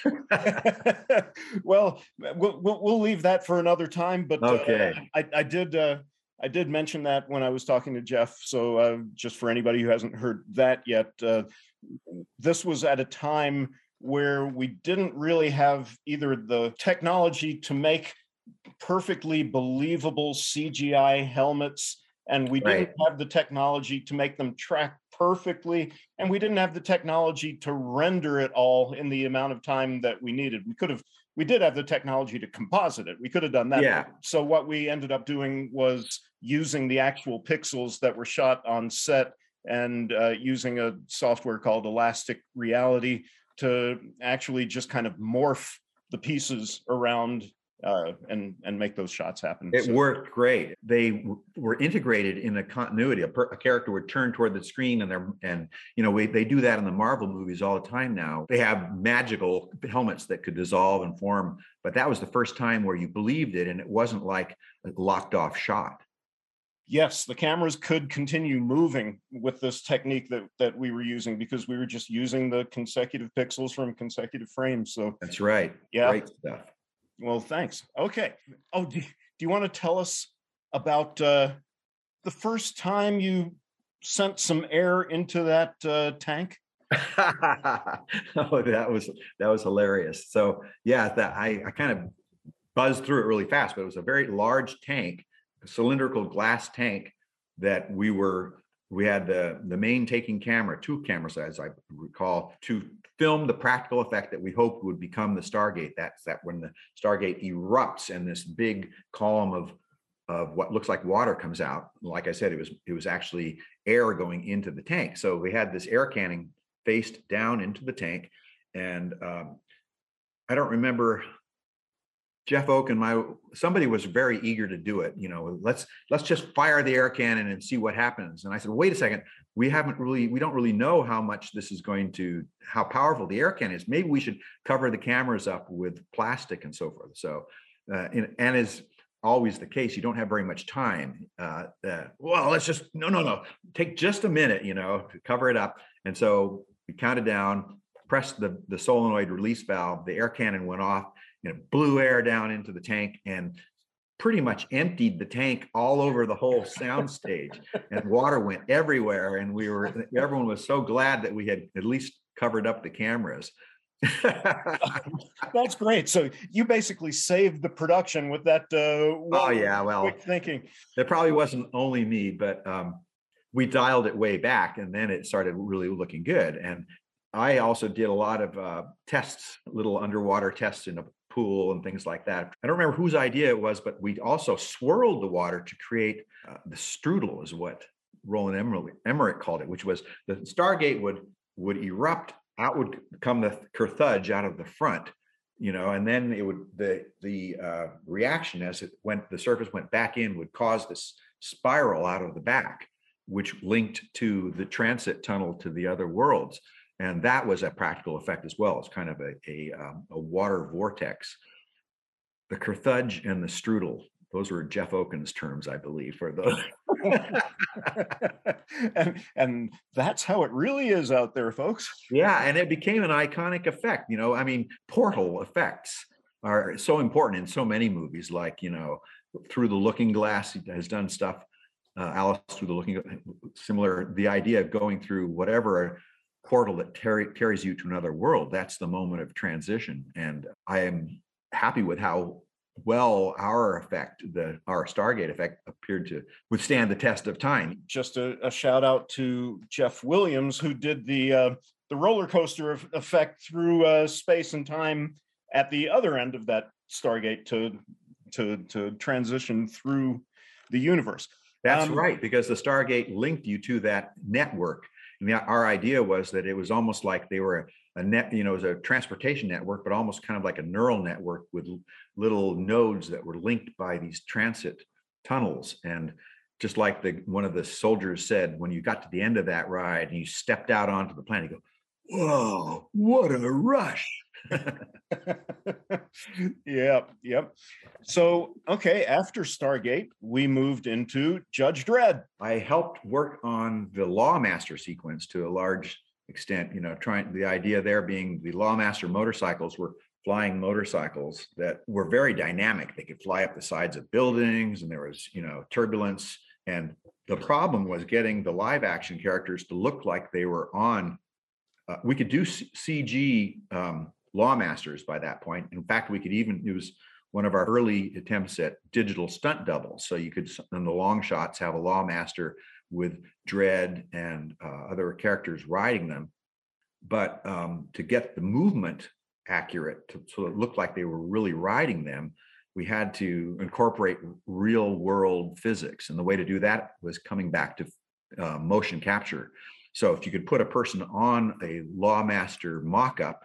well, well, we'll leave that for another time. But okay, uh, I, I, did uh, I did mention that when I was talking to Jeff. So uh, just for anybody who hasn't heard that yet, uh, this was at a time where we didn't really have either the technology to make perfectly believable CGI helmets, and we didn't have the technology to make them track perfectly, and we didn't have the technology to render it all in the amount of time that we needed. We could have, we did have the technology to composite it. We could have done that. Yeah. So what we ended up doing was using the actual pixels that were shot on set and uh, using a software called Elastic Reality to actually just kind of morph the pieces around uh, and and make those shots happen. It so. worked great. They w- were integrated in a continuity. A, per, a, character would turn toward the screen, and they're and you know we, they do that in the Marvel movies all the time now. They have magical helmets that could dissolve and form, but that was the first time where you believed it, and it wasn't like a locked off shot. Yes, the cameras could continue moving with this technique that that we were using because we were just using the consecutive pixels from consecutive frames. So that's right. Yeah, great stuff. Well, thanks. Okay. Oh, do, do you want to tell us about uh, the first time you sent some air into that uh, tank? oh, that was that was hilarious. So yeah, that I, I kind of buzzed through it really fast, but it was a very large tank, cylindrical glass tank that we were we had the the main taking camera, two cameras, as I recall, to film the practical effect that we hoped would become the Stargate. That's that when the Stargate erupts and this big column of of what looks like water comes out. Like I said, it was it was actually air going into the tank. So we had this air cannon faced down into the tank, and um, I don't remember Jeff Okun my somebody was very eager to do it. You know, let's let's just fire the air cannon and see what happens. And I said, wait a second, we haven't really we don't really know how much this is going to how powerful the air cannon is. Maybe we should cover the cameras up with plastic and so forth. So, uh, and, and as always the case, you don't have very much time. Uh, uh, well, let's just no no no take just a minute, you know, to cover it up. And so we counted down, pressed the the solenoid release valve, the air cannon went off you know, blew air down into the tank and pretty much emptied the tank all over the whole sound stage. And water went everywhere and we were everyone was so glad that we had at least covered up the cameras. That's great. So you basically saved the production with that uh oh yeah well quick thinking. it probably wasn't only me but um we dialed it way back and then it started really looking good. And I also did a lot of uh, tests, little underwater tests in a pool and things like that. I don't remember whose idea it was, but we also swirled the water to create uh, the strudel, is what Roland Emmerich called it, which was the Stargate would would erupt. Out would come the Kerthudge out of the front, you know, and then it would the the uh, reaction as it went the surface went back in would cause this spiral out of the back, which linked to the transit tunnel to the other worlds and that was a practical effect as well. It's kind of a a, um, a water vortex. The Kerthudge and the strudel; those were Jeff Okun's terms, I believe, for those. and and that's how it really is out there, folks. Yeah, and it became an iconic effect. You know, I mean, portal effects are so important in so many movies. Like you know, through the Looking Glass has done stuff. Uh, Alice through the Looking, similar. The idea of going through whatever portal that carries you to another world. That's the moment of transition. And I am happy with how well our effect, the our Stargate effect, appeared to withstand the test of time. Just a, a shout out to Jeff Williams, who did the uh, the roller coaster effect through uh, space and time at the other end of that Stargate to to to transition through the universe. That's um, right, because the Stargate linked you to that network and our idea was that it was almost like they were a, a net, you know, it was a transportation network, but almost kind of like a neural network with little nodes that were linked by these transit tunnels. And just like the one of the soldiers said, when you got to the end of that ride and you stepped out onto the planet, you go, whoa, what a rush. yep, yep. So, okay, after Stargate, we moved into Judge Dredd. I helped work on the Lawmaster sequence to a large extent, you know, trying the idea there being the Lawmaster motorcycles were flying motorcycles that were very dynamic. They could fly up the sides of buildings and there was, you know, turbulence and the problem was getting the live action characters to look like they were on uh, we could do C- CG um, lawmasters by that point. In fact, we could even use one of our early attempts at digital stunt doubles. So you could, in the long shots, have a lawmaster with Dredd and uh, other characters riding them. But um, to get the movement accurate, to, so it looked like they were really riding them, we had to incorporate real world physics. And the way to do that was coming back to uh, motion capture. So if you could put a person on a Lawmaster mock-up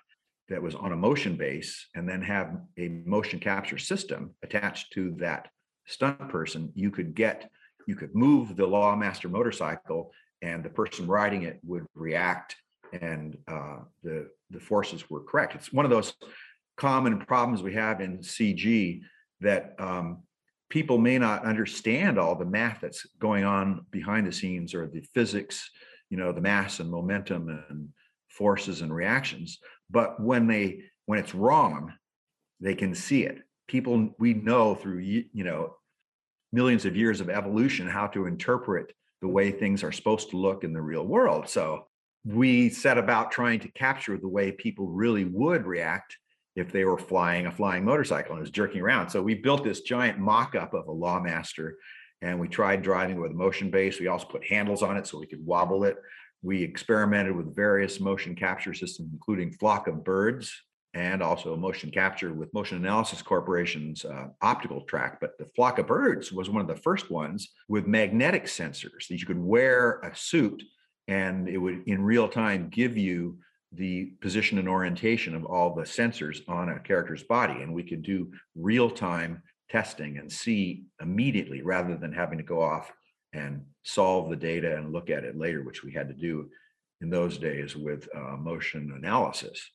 that was on a motion base and then have a motion capture system attached to that stunt person, you could get, you could move the Lawmaster motorcycle and the person riding it would react and uh, the, the forces were correct. It's one of those common problems we have in CG that um, people may not understand all the math that's going on behind the scenes or the physics, you know, the mass and momentum and forces and reactions but when they when it's wrong they can see it people we know through you know millions of years of evolution how to interpret the way things are supposed to look in the real world so we set about trying to capture the way people really would react if they were flying a flying motorcycle and it was jerking around so we built this giant mock-up of a lawmaster and we tried driving with a motion base. We also put handles on it so we could wobble it. We experimented with various motion capture systems, including Flock of Birds and also motion capture with Motion Analysis Corporation's uh, optical track. But the Flock of Birds was one of the first ones with magnetic sensors that you could wear a suit and it would in real time give you the position and orientation of all the sensors on a character's body. And we could do real time testing and see immediately rather than having to go off and solve the data and look at it later, which we had to do in those days with uh, motion analysis.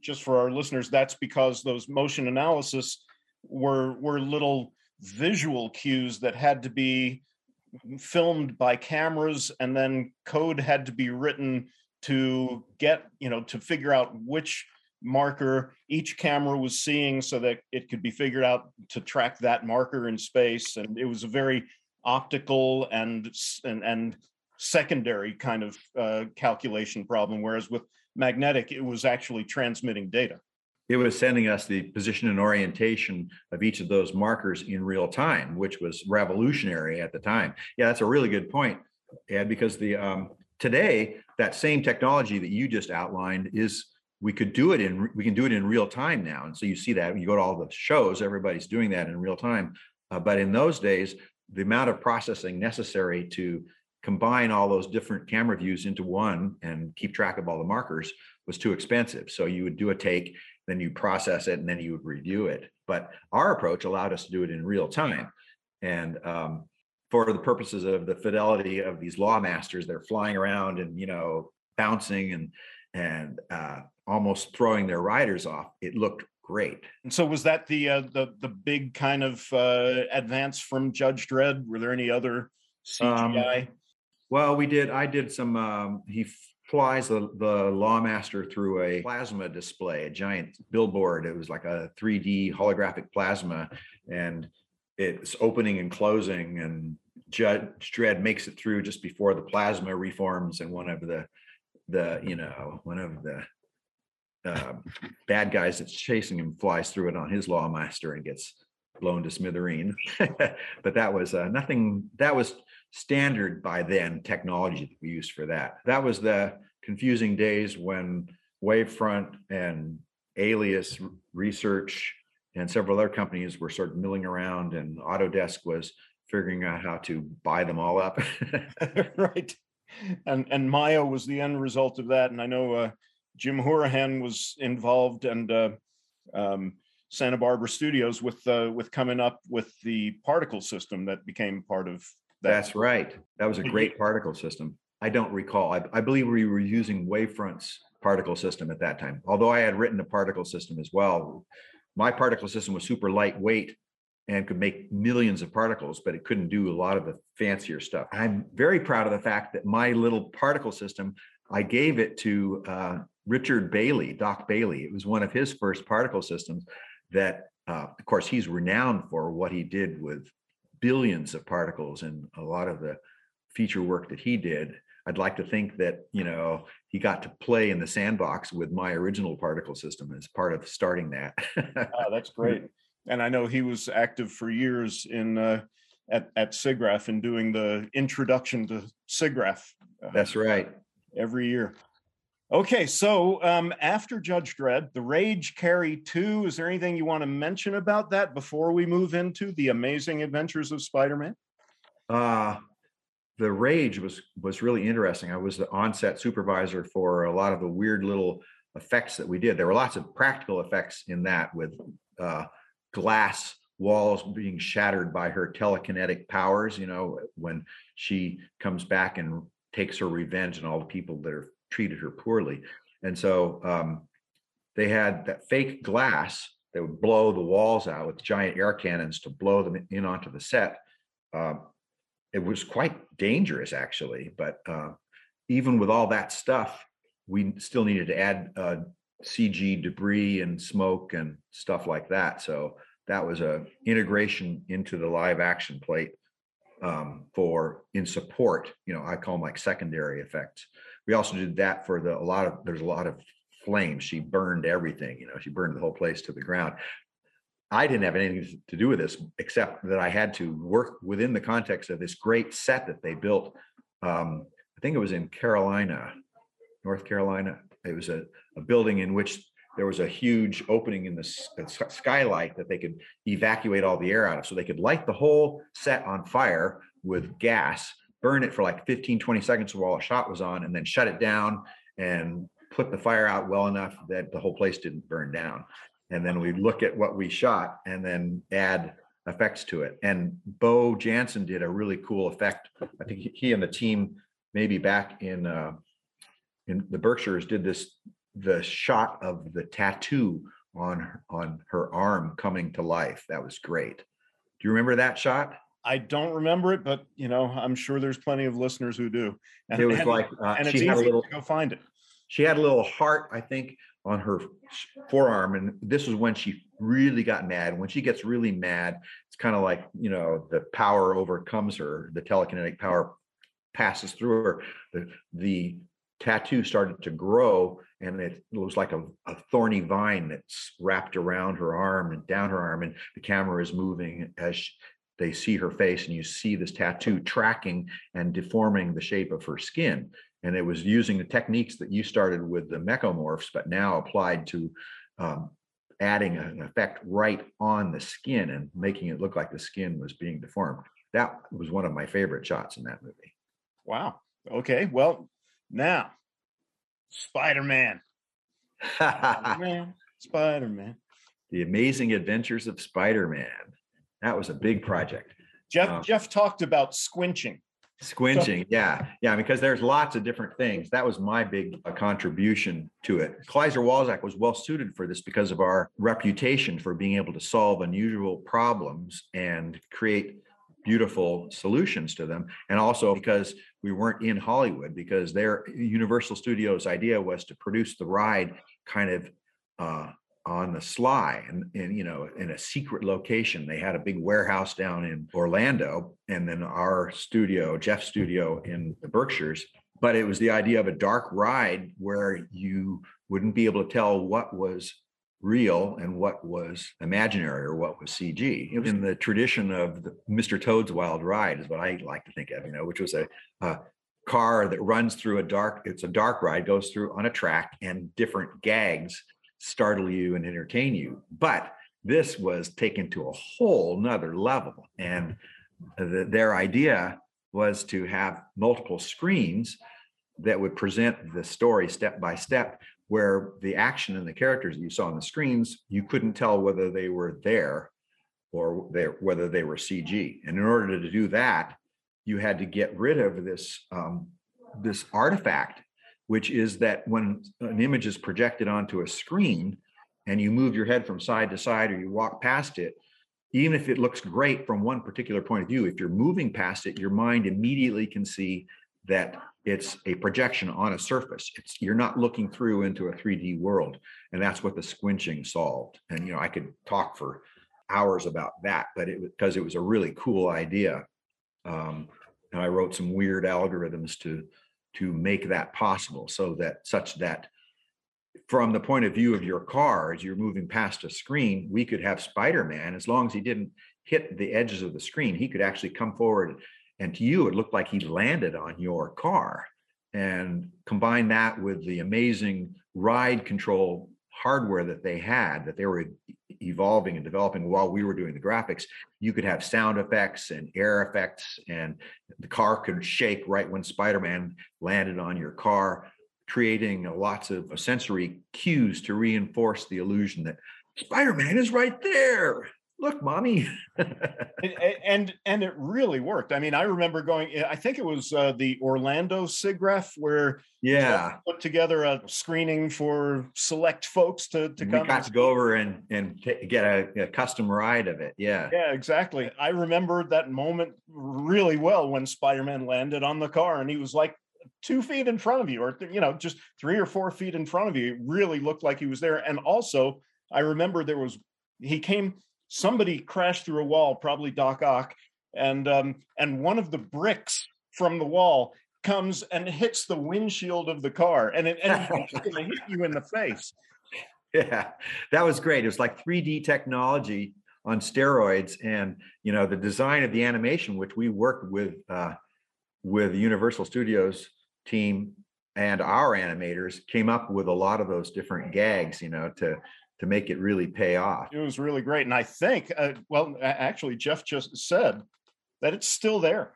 Just for our listeners, that's because those motion analysis were were little visual cues that had to be filmed by cameras and then code had to be written to get you know to figure out which marker each camera was seeing so that it could be figured out to track that marker in space. And it was a very optical and and, and secondary kind of uh, calculation problem whereas with magnetic it was actually transmitting data it was sending us the position and orientation of each of those markers in real time, which was revolutionary at the time. Yeah, that's a really good point, Ed, because the um, today that same technology that you just outlined is we could do it in we can do it in real time now, and so you see that when you go to all the shows, everybody's doing that in real time. Uh, but in those days, the amount of processing necessary to combine all those different camera views into one and keep track of all the markers was too expensive. So you would do a take then you process it and then you would review it. But our approach allowed us to do it in real time. And um, for the purposes of the fidelity of these law masters, they're flying around and, you know, bouncing and, and uh, almost throwing their riders off. It looked great. And so was that the, uh, the, the big kind of uh, advance from Judge Dredd? Were there any other CGI? Um, well, we did, I did some, um, he flies the, the lawmaster through a plasma display, a giant billboard. It was like a 3D holographic plasma, and it's opening and closing. And Judge Dredd makes it through just before the plasma reforms, and one of the the you know one of the uh, bad guys that's chasing him flies through it on his lawmaster and gets blown to smithereen. but that was uh, nothing. That was standard by then technology that we used for that. That was the confusing days when Wavefront and Alias Research and several other companies were sort of milling around, and Autodesk was figuring out how to buy them all up. right. And and Maya was the end result of that. And I know uh, Jim Hourihan was involved and uh, um, Santa Barbara Studios with uh, with coming up with the particle system that became part of. That's right. That was a great particle system. I don't recall. I, I believe we were using Wavefront's particle system at that time. Although I had written a particle system as well. My particle system was super lightweight and could make millions of particles, but it couldn't do a lot of the fancier stuff. I'm very proud of the fact that my little particle system, I gave it to uh, Richard Bailey, Doc Bailey. It was one of his first particle systems that, uh, of course, he's renowned for what he did with billions of particles and a lot of the feature work that he did. I'd like to think that, you know, he got to play in the sandbox with my original particle system as part of starting that. oh, that's great. And I know he was active for years in uh, at at SIGGRAPH and doing the introduction to SIGGRAPH. Uh, that's right. Every year. Okay, so um, after Judge Dredd, The Rage Carrie 2, is there anything you want to mention about that before we move into the amazing adventures of Spider-Man? Uh, the Rage was was really interesting. I was the onset supervisor for a lot of the weird little effects that we did. There were lots of practical effects in that with uh, glass walls being shattered by her telekinetic powers, you know, when she comes back and takes her revenge and all the people that are treated her poorly. And so um, they had that fake glass that would blow the walls out with giant air cannons to blow them in onto the set. Um, it was quite dangerous, actually. But uh, even with all that stuff, we still needed to add uh, CG debris and smoke and stuff like that. So that was a integration into the live action plate um, for in support. You know, I call them like secondary effects. We also did that for the a lot of there's a lot of flames. She burned everything. You know, she burned the whole place to the ground. I didn't have anything to do with this except that I had to work within the context of this great set that they built. Um, I think it was in Carolina, North Carolina. It was a, a building in which there was a huge opening in the skylight that they could evacuate all the air out of. So they could light the whole set on fire with gas, burn it for like 15, 20 seconds while a shot was on, and then shut it down and put the fire out well enough that the whole place didn't burn down. And then we look at what we shot and then add effects to it. And Bo Jansen did a really cool effect. I think he and the team, maybe back in uh, in the Berkshires, did this the shot of the tattoo on on her arm coming to life. That was great. Do you remember that shot? I don't remember it, but you know, I'm sure there's plenty of listeners who do. And, it was and, like uh, and it's easy little, to go find it. She had a little heart, I think, on her forearm, and this was when she really got mad. When she gets really mad, it's kind of like you know the power overcomes her. The telekinetic power passes through her. The the tattoo started to grow and it was like a, a, thorny vine that's wrapped around her arm and down her arm and the camera is moving as she, they see her face and you see this tattoo tracking and deforming the shape of her skin and it was using the techniques that you started with the mechamorphs but now applied to um, adding an effect right on the skin and making it look like the skin was being deformed that was one of my favorite shots in that movie wow okay well now Spider-Man. Spider-Man. Spider-Man. The Amazing Adventures of Spider-Man. That was a big project. Jeff um, Jeff talked about squinching. Squinching, yeah, yeah, because there's lots of different things. That was my big uh, contribution to it. Kleiser Walczak was well suited for this because of our reputation for being able to solve unusual problems and create beautiful solutions to them. And also because we weren't in Hollywood, because their Universal Studios idea was to produce the ride kind of uh, on the sly and, and you know in a secret location they had a big warehouse down in orlando and then our studio jeff's studio in the berkshires but it was the idea of a dark ride where you wouldn't be able to tell what was real and what was imaginary or what was CG. It was in the tradition of the Mr. Toad's Wild Ride, is what I like to think of, you know, which was a, a car that runs through a dark, it's a dark ride, goes through on a track, and different gags startle you and entertain you. But this was taken to a whole nother level. And the, their idea was to have multiple screens that would present the story step by step where the action and the characters that you saw on the screens, you couldn't tell whether they were there or whether they were CG. And in order to do that, you had to get rid of this um, this artifact, which is that when an image is projected onto a screen and you move your head from side to side or you walk past it, even if it looks great from one particular point of view, if you're moving past it, your mind immediately can see that it's a projection on a surface. It's you're not looking through into a 3D world, and that's what the squinching solved. And you know, I could talk for hours about that, but it because it was a really cool idea, um, and I wrote some weird algorithms to to make that possible, so that such that from the point of view of your car as you're moving past a screen, we could have Spider-Man as long as he didn't hit the edges of the screen, he could actually come forward and to you, it looked like he landed on your car. And combine that with the amazing ride control hardware that they had, that they were evolving and developing while we were doing the graphics, you could have sound effects and air effects, and the car could shake right when Spider Man landed on your car, creating lots of uh, sensory cues to reinforce the illusion that Spider Man is right there look mommy. And, and, and it really worked. I mean i remember going i think it was uh, the orlando SIGGRAPH where yeah. put together a screening for select folks to, to come we got to go over and and t- get a, a, custom ride of it. Yeah. Yeah exactly. I remember that moment really well when spider-man landed on the car and he was like two feet in front of you or you know just three or four feet in front of you. It really looked like he was there. And also i remember there was he came somebody crashed through a wall, probably Doc Ock, and um, and one of the bricks from the wall comes and hits the windshield of the car, and it, and it's going to hit you in the face. Yeah, that was great. It was like 3D technology on steroids, and you know the design of the animation, which we worked with uh, with Universal Studios team and our animators, came up with a lot of those different gags, you know, to to make it really pay off. It was really great, and I think, uh, well, actually, Jeff just said that it's still there.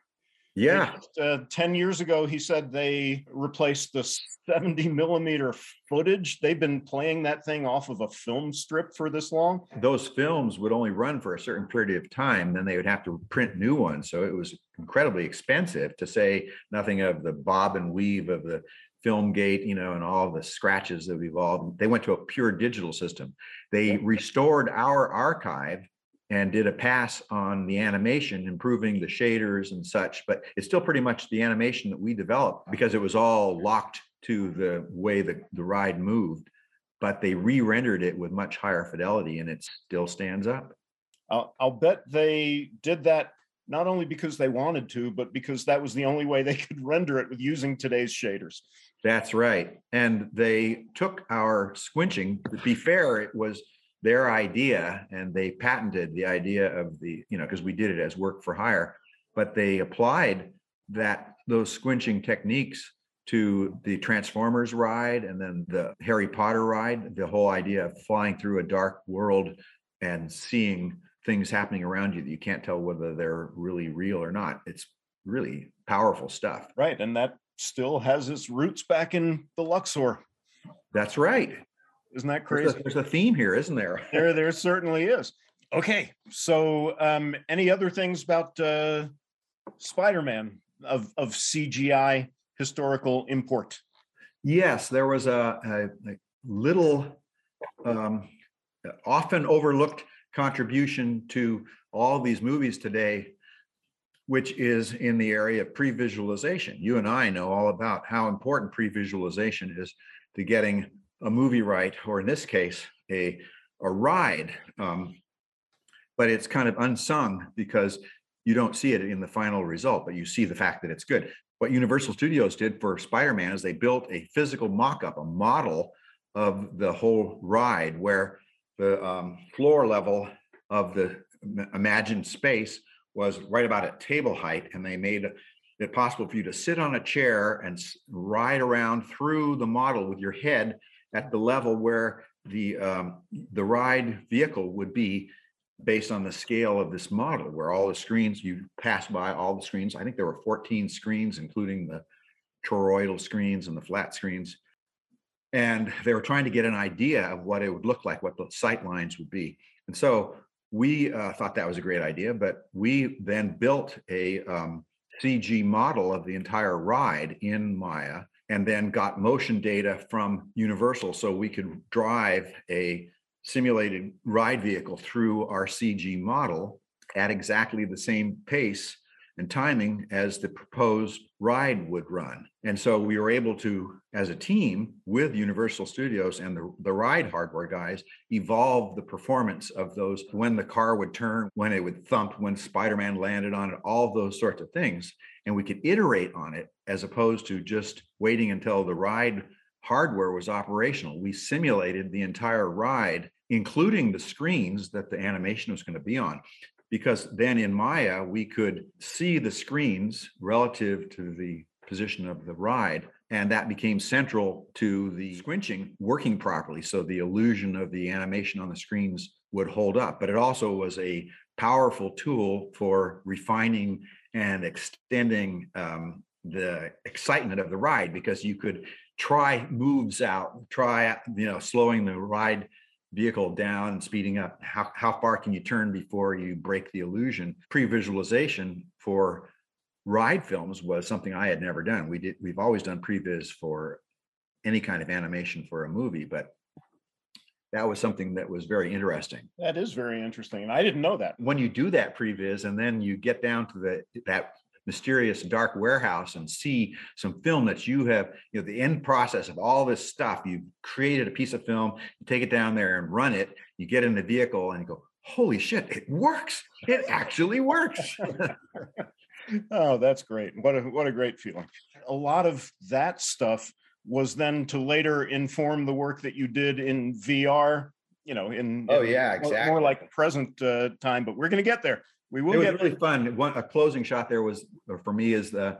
Yeah. uh, 10 years ago, he said they replaced the 70 millimeter footage. They've been playing that thing off of a film strip for this long. Those films would only run for a certain period of time, then they would have to print new ones. So it was incredibly expensive to say nothing of the bob and weave of the film gate, you know, and all the scratches that have evolved. They went to a pure digital system. They restored our archive and did a pass on the animation, improving the shaders and such. But it's still pretty much the animation that we developed because it was all locked to the way the, the ride moved. But they re-rendered it with much higher fidelity, and it still stands up. I'll, I'll bet they did that not only because they wanted to, but because that was the only way they could render it with using today's shaders. That's right. And they took our squinching. To be fair, it was their idea and they patented the idea of the you know because we did it as work for hire but they applied that those squinching techniques to the transformers ride and then the harry potter ride the whole idea of flying through a dark world and seeing things happening around you that you can't tell whether they're really real or not it's really powerful stuff right and that still has its roots back in the luxor that's right isn't that crazy? There's a, there's a theme here, isn't there? there, there certainly is. Okay, so um, any other things about uh, Spider-Man of of CGI historical import? Yes, there was a, a, a little, um, often overlooked contribution to all these movies today, which is in the area of pre-visualization. You and I know all about how important pre-visualization is to getting a movie right, or in this case, a a ride. Um, but it's kind of unsung because you don't see it in the final result, but you see the fact that it's good. What Universal Studios did for Spider-Man is they built a physical mock-up, a model of the whole ride, where the um, floor level of the imagined space was right about at table height, and they made it possible for you to sit on a chair and ride around through the model with your head at the level where the um, the ride vehicle would be based on the scale of this model where all the screens you pass by all the screens. I think there were 14 screens including the toroidal screens and the flat screens. And they were trying to get an idea of what it would look like what the sight lines would be. And so we uh, thought that was a great idea but we then built a um, cg model of the entire ride in maya and then got motion data from Universal so we could drive a simulated ride vehicle through our CG model at exactly the same pace and timing as the proposed ride would run. And so we were able to, as a team with Universal Studios and the, the ride hardware guys, evolve the performance of those when the car would turn, when it would thump, when Spider Man landed on it, all those sorts of things. And we could iterate on it as opposed to just waiting until the ride hardware was operational. We simulated the entire ride, including the screens that the animation was going to be on because then in Maya, we could see the screens relative to the position of the ride. And that became central to the squinching working properly. So the illusion of the animation on the screens would hold up. But it also was a powerful tool for refining and extending um, the excitement of the ride because you could try moves out, try, you know, slowing the ride vehicle down and speeding up how, how far can you turn before you break the illusion? Pre-visualization for ride films was something i had never done. We did we've always done previs for any kind of animation for a movie but that was something that was very interesting. That is very interesting and i didn't know that. When you do that previs and then you get down to the that mysterious dark warehouse and see some film that you have, you know, the end process of all this stuff. You've created a piece of film, you take it down there and run it. You get in the vehicle and you go, holy shit, it works. It actually works. oh, that's great. What a what a great feeling. A lot of that stuff was then to later inform the work that you did in VR, you know, in Oh yeah, more- exactly. more like present uh, time, but we're going to get there. We will it was get really fun. One a closing shot there was uh, for me is the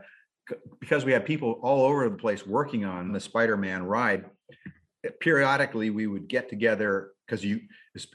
because we had people all over the place working on the Spider-Man ride. Periodically, we would get together because you,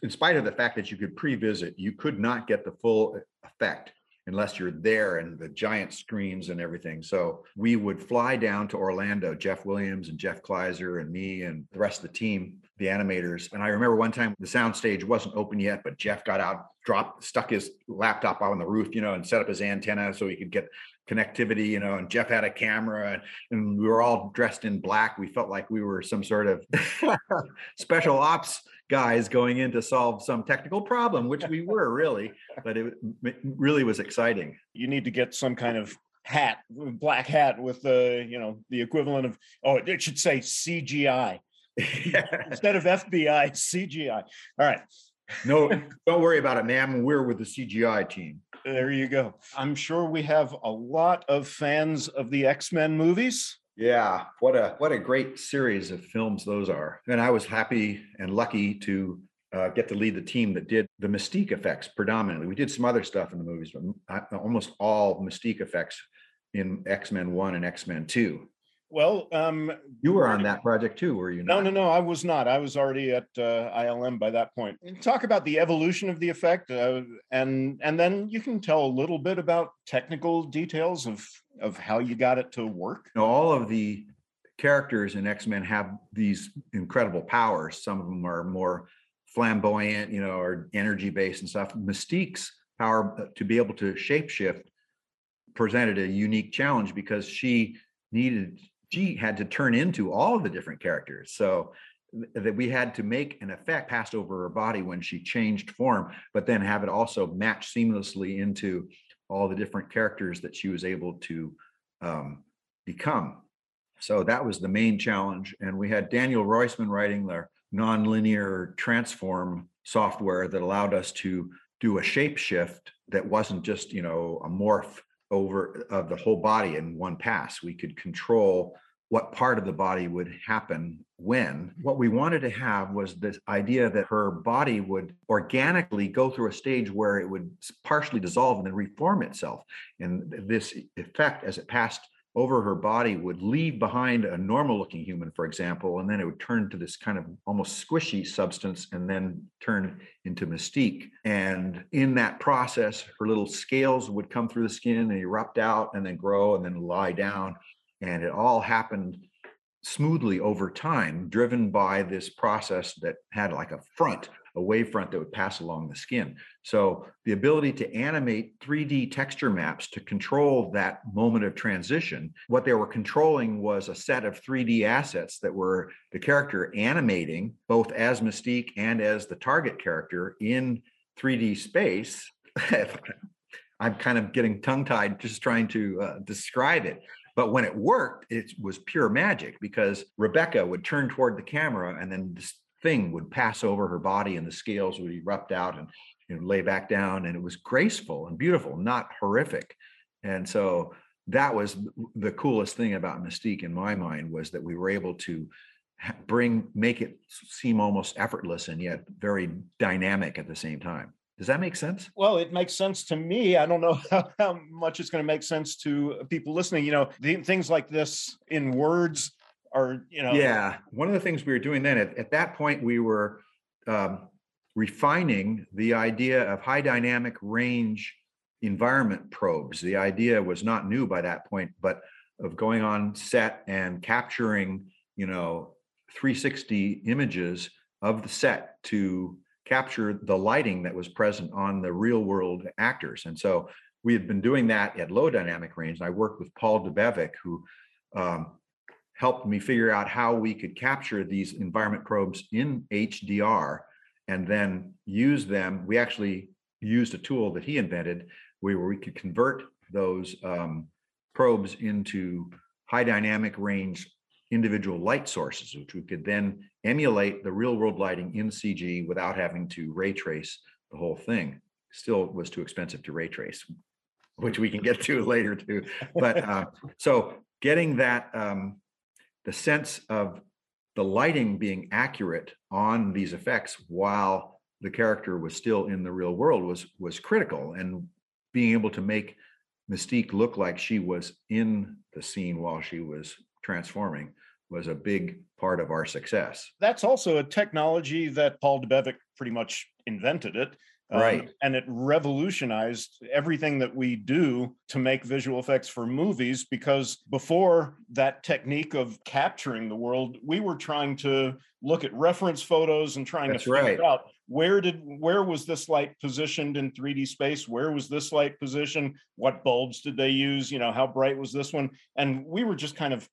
in spite of the fact that you could pre-visit, you could not get the full e, effect unless you're there and the giant screens and everything. So we would fly down to Orlando, Jeff Williams and Jeff Kleiser and me and the rest of the team, the animators. And I remember one time the sound stage wasn't open yet, but Jeff got out, dropped, stuck his laptop on the roof, you know, and set up his antenna so he could get connectivity, you know, and Jeff had a camera and, and we were all dressed in black. We felt like we were some sort of special ops guys going in to solve some technical problem, which we were really, but it m- really was exciting. you need to get some kind of hat, black hat with the, you know, the equivalent of, oh, it should say CGI instead of FBI, CGI. All right, no, don't worry about it, ma'am. We're with the CGI team. there you go. I'm sure we have a lot of fans of the X-Men movies. Yeah, what a what a great series of films those are. And I was happy and lucky to uh, get to lead the team that did the Mystique effects predominantly. We did some other stuff in the movies, but almost all Mystique effects in X Men One and X Men Two. Well, um, You were on that project too, were you? No, not? no, no. I was not. I was already at uh, ILM by that point. Talk about the evolution of the effect, uh, and and then you can tell a little bit about technical details of of how you got it to work. Now, all of the characters in X-Men have these incredible powers. Some of them are more flamboyant, you know, or energy based and stuff. Mystique's power uh, to be able to shapeshift presented a unique challenge because she needed she had to turn into all the different characters. So that we had to make an effect passed over her body when she changed form, but then have it also match seamlessly into all the different characters that she was able to um, become. So that was the main challenge. And we had Daniel Roisman writing the nonlinear transform software that allowed us to do a shape shift that wasn't just, you know, a morph over of the whole body in one pass. We could control what part of the body would happen when. What we wanted to have was this idea that her body would organically go through a stage where it would partially dissolve and then reform itself. And this effect, as it passed over her body, would leave behind a normal looking human, for example, and then it would turn to this kind of almost squishy substance and then turn into mystique. And in that process, her little scales would come through the skin and erupt out and then grow and then lie down. And it all happened smoothly over time, driven by this process that had like a front, a wave front that would pass along the skin. So the ability to animate 3D texture maps to control that moment of transition, what they were controlling was a set of 3D assets that were the character animating both as Mystique and as the target character in 3D space. I'm kind of getting tongue tied just trying to uh, describe it. But when it worked, it was pure magic because Rebecca would turn toward the camera and then thing would pass over her body and the scales would erupt out and you know, lay back down. And it was graceful and beautiful, not horrific. And so that was the coolest thing about Mystique in my mind was that we were able to bring, make it seem almost effortless and yet very dynamic at the same time. Does that make sense? Well, it makes sense to me. I don't know how, how much it's going to make sense to people listening. You know, the, things like this in words are, you know, Yeah, one of the things we were doing then at, at that point we were um, refining the idea of high dynamic range environment probes. The idea was not new by that point, but of going on set and capturing, you know, 360 images of the set to capture the lighting that was present on the real world actors. And so we had been doing that at low dynamic range. And I worked with Paul Debevec, who um, helped me figure out how we could capture these environment probes in HDR and then use them. We actually used a tool that he invented where we could convert those um, probes into high dynamic range individual light sources, which we could then emulate the real world lighting in CG without having to ray trace the whole thing. Still was too expensive to ray trace, which we can get to later too. But uh, so getting that um, the sense of the lighting being accurate on these effects while the character was still in the real world was was critical and being able to make mystique look like she was in the scene while she was transforming was a big part of our success That's also a technology that Paul Debevec pretty much invented it. Um, Right. and it revolutionized everything that we do to make visual effects for movies because before that technique of capturing the world, we were trying to look at reference photos and trying That's to figure right. out where did where was this light positioned in 3D space? Where was this light positioned? What bulbs did they use? You know, how bright was this one? And we were just kind of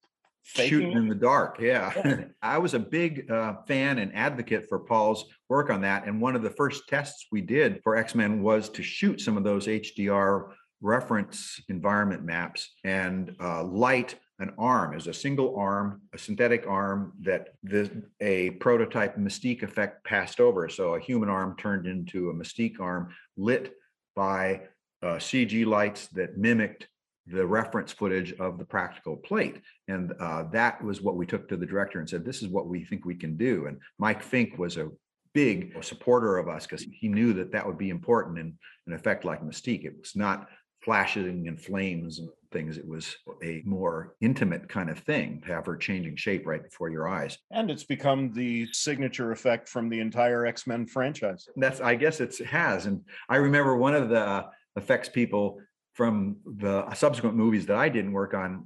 faking shooting in the dark yeah Yeah. i was a big uh, fan and advocate for paul's work on that and one of the first tests we did for x-men was to shoot some of those hdr reference environment maps and uh, light an arm as a single arm a synthetic arm that the, a prototype mystique effect passed over so a human arm turned into a mystique arm lit by uh, cg lights that mimicked the reference footage of the practical plate. And uh, that was what we took to the director and said, this is what we think we can do. And Mike Fink was a big supporter of us because he knew that that would be important in an effect like Mystique. It was not flashing and flames and things. It was a more intimate kind of thing to have her changing shape right before your eyes. And it's become the signature effect from the entire X Men franchise. That's, I guess it's, it has. And I remember one of the effects people from the subsequent movies that I didn't work on,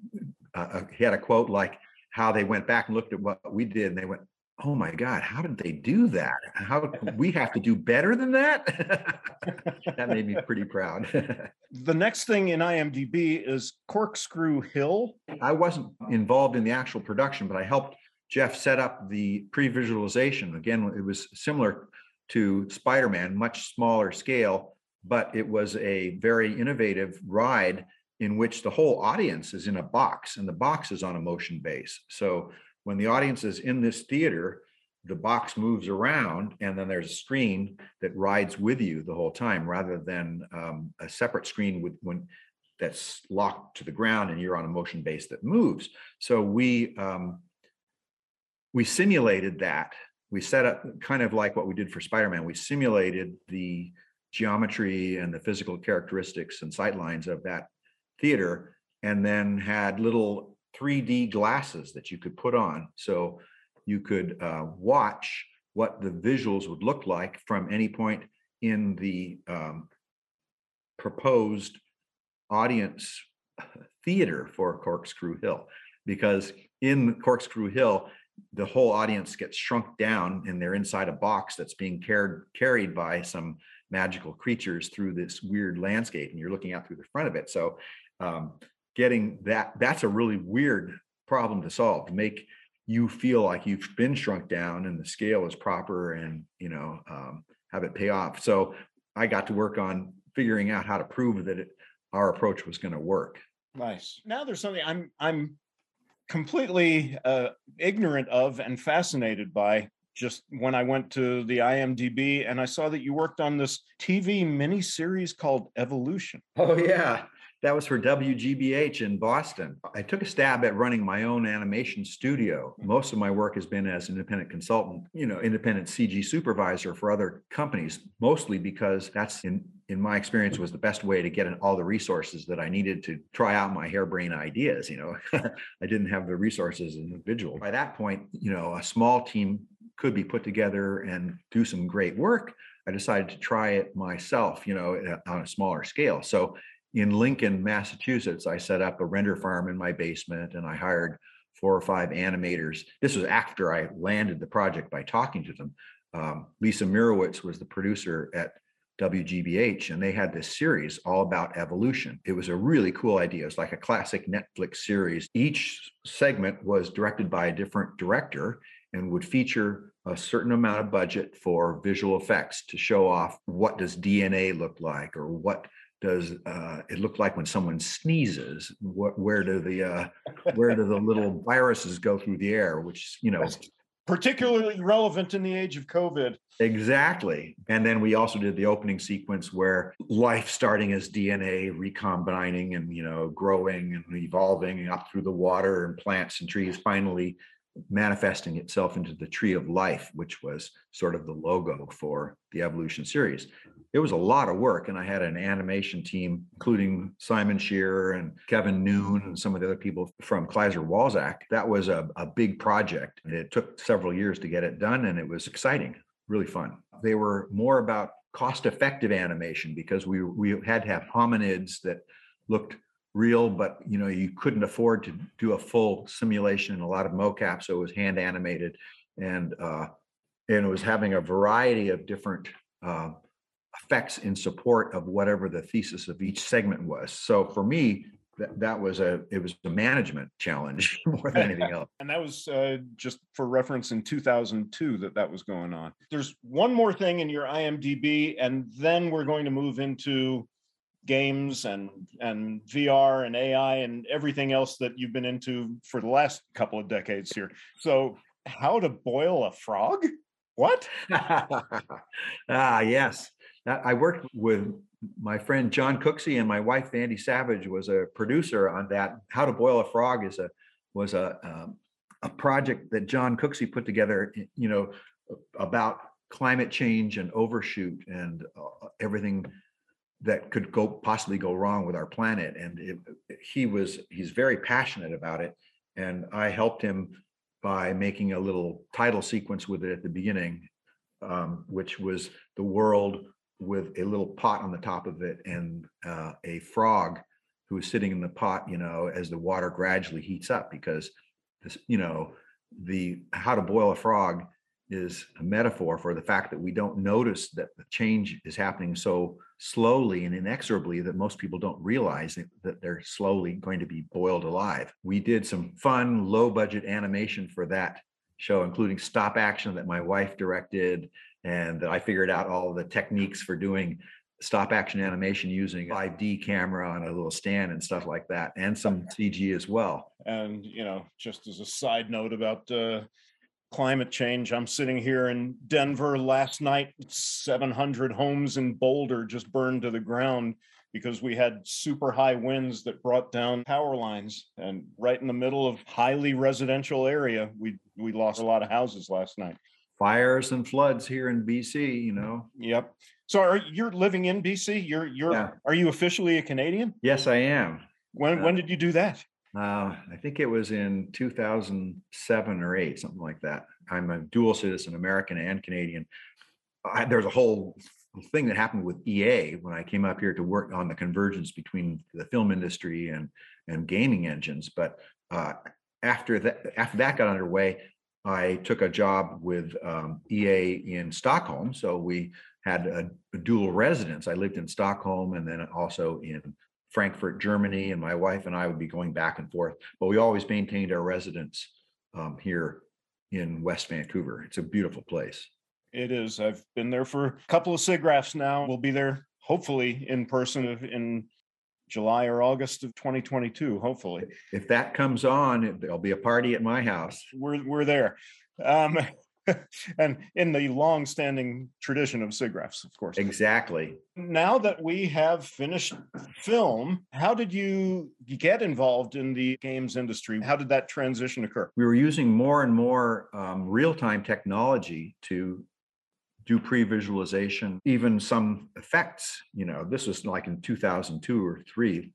uh, uh, he had a quote like how they went back and looked at what we did and they went, oh my God, how did they do that? How we have to do better than that? that made me pretty proud. The next thing in IMDb is Corkscrew Hill. I wasn't involved in the actual production, but I helped Jeff set up the pre-visualization. Again, it was similar to Spider-Man, much smaller scale, but it was a very innovative ride in which the whole audience is in a box and the box is on a motion base. So when the audience is in this theater, the box moves around and then there's a screen that rides with you the whole time rather than um, a separate screen with when that's locked to the ground and you're on a motion base that moves. So we um, we simulated that. We set up kind of like what we did for Spider-Man. We simulated the geometry and the physical characteristics and sightlines of that theater, and then had little 3D glasses that you could put on. So you could uh, watch what the visuals would look like from any point in the um, proposed audience theater for Corkscrew Hill. Because in Corkscrew Hill, the whole audience gets shrunk down and they're inside a box that's being carried carried by some magical creatures through this weird landscape and you're looking out through the front of it. So um, getting that that's a really weird problem to solve. To make you feel like you've been shrunk down and the scale is proper and you know um, have it pay off. So i got to work on figuring out how to prove that it, our approach was going to work. Nice. Now there's something I'm I'm completely uh, ignorant of and fascinated by. Just when I went to the IMDb and I saw that you worked on this TV miniseries called Evolution. Oh yeah, that was for WGBH in Boston. I took a stab at running my own animation studio. Most of my work has been as independent consultant, you know, independent CG supervisor for other companies, mostly because that's in in my experience was the best way to get in all the resources that I needed to try out my harebrained ideas, you know. I didn't have the resources as an individual. By that point, you know, a small team could be put together and do some great work. I decided to try it myself, you know, uh, on a smaller scale. So in Lincoln, Massachusetts, I set up a render farm in my basement and I hired four or five animators. This was after I landed the project by talking to them. Um, Lisa Mirowitz was the producer at WGBH, and they had this series all about evolution. It was a really cool idea. It was like a classic Netflix series. Each segment was directed by a different director and would feature a certain amount of budget for visual effects to show off what does DNA look like or what does uh, it look like when someone sneezes what, where do the uh, where do the little viruses go through the air which you know particularly relevant in the age of COVID. Exactly. And then we also did the opening sequence where life starting as DNA recombining and, you know, growing and evolving up through the water and plants and trees, finally manifesting itself into the tree of life, which was sort of the logo for the evolution series. It was a lot of work, and I had an animation team, including Simon Shearer and Kevin Noon and some of the other people from Kleiser Walczak. That was a, a big project. And it took several years to get it done, and it was exciting really fun. They were more about cost effective animation because we we had to have hominids that looked real, but you know you couldn't afford to do a full simulation and a lot of mocap, so it was hand animated, and uh, and it was having a variety of different uh, effects in support of whatever the thesis of each segment was. So for me, that, that was a it was a management challenge more than anything else. And that was uh, just for reference in 2002 that that was going on. There's one more thing in your imdb and then we're going to move into games and and vr and ai and everything else that you've been into for the last couple of decades here. So how to boil a frog? What? Ah yes I worked with my friend John Cooksey and my wife Andy Savage was a producer on that. How to Boil a Frog is a was a um, a project that John Cooksey put together. You know about climate change and overshoot and uh, everything that could go possibly go wrong with our planet. And it, he was he's very passionate about it, and I helped him by making a little title sequence with it at the beginning, um, which was the world with a little pot on the top of it and uh, a frog who is sitting in the pot, you know, as the water gradually heats up because this, you know, the how to boil a frog is a metaphor for the fact that we don't notice that the change is happening so slowly and inexorably that most people don't realize that, that they're slowly going to be boiled alive. We did some fun low budget animation for that show, including stop action that my wife directed and that I figured out all the techniques for doing stop action animation using 5D camera on a little stand and stuff like that, and some CG as well. And you know, just as a side note about uh, climate change, I'm sitting here in Denver last night. 700 homes in Boulder just burned to the ground because we had super high winds that brought down power lines and right in the middle of highly residential area we we lost a lot of houses last night fires and floods here in BC, you know. Yep. So are you're living in BC? You're you're yeah. are you officially a Canadian? Yes, I am. When uh, when did you do that? Uh, I think it was in 2007 or 8, something like that. I'm a dual citizen, American and Canadian. I, there's a whole thing that happened with EA when I came up here to work on the convergence between the film industry and and gaming engines. But uh, after that, after that got underway, I took a job with um, EA in Stockholm. So we had a, a, dual residence. I lived in Stockholm and then also in Frankfurt, Germany. And my wife and I would be going back and forth, but we always maintained our residence um, here in West Vancouver. It's a beautiful place. It is. I've been there for a couple of SIGGRAPHs now. We'll be there hopefully in person in July or August of 2022, hopefully. If that comes on, there'll be a party at my house. We're we're there. Um, and in the long-standing tradition of SIGGRAPHs, of course. Exactly. Now that we have finished film, how did you get involved in the games industry? How did that transition occur? We were using more and more um, real-time technology to do pre-visualization, even some effects. You know, this was like in 2002 or three,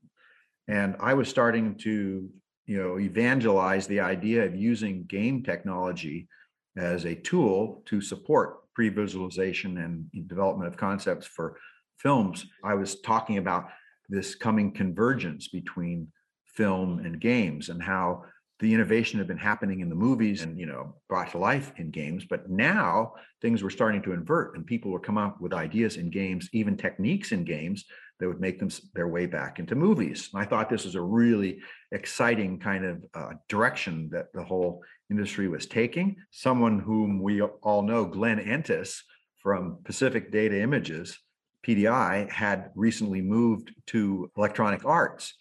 and I was starting to, you know, evangelize the idea of using game technology as a tool to support pre-visualization and development of concepts for films. I was talking about this coming convergence between film and games and how the innovation had been happening in the movies and you know brought to life in games but now things were starting to invert and people were coming up with ideas in games even techniques in games that would make them their way back into movies. And i thought this was a really exciting kind of uh, direction that the whole industry was taking. Someone whom we all know glenn entis from pacific data images pdi had recently moved to electronic arts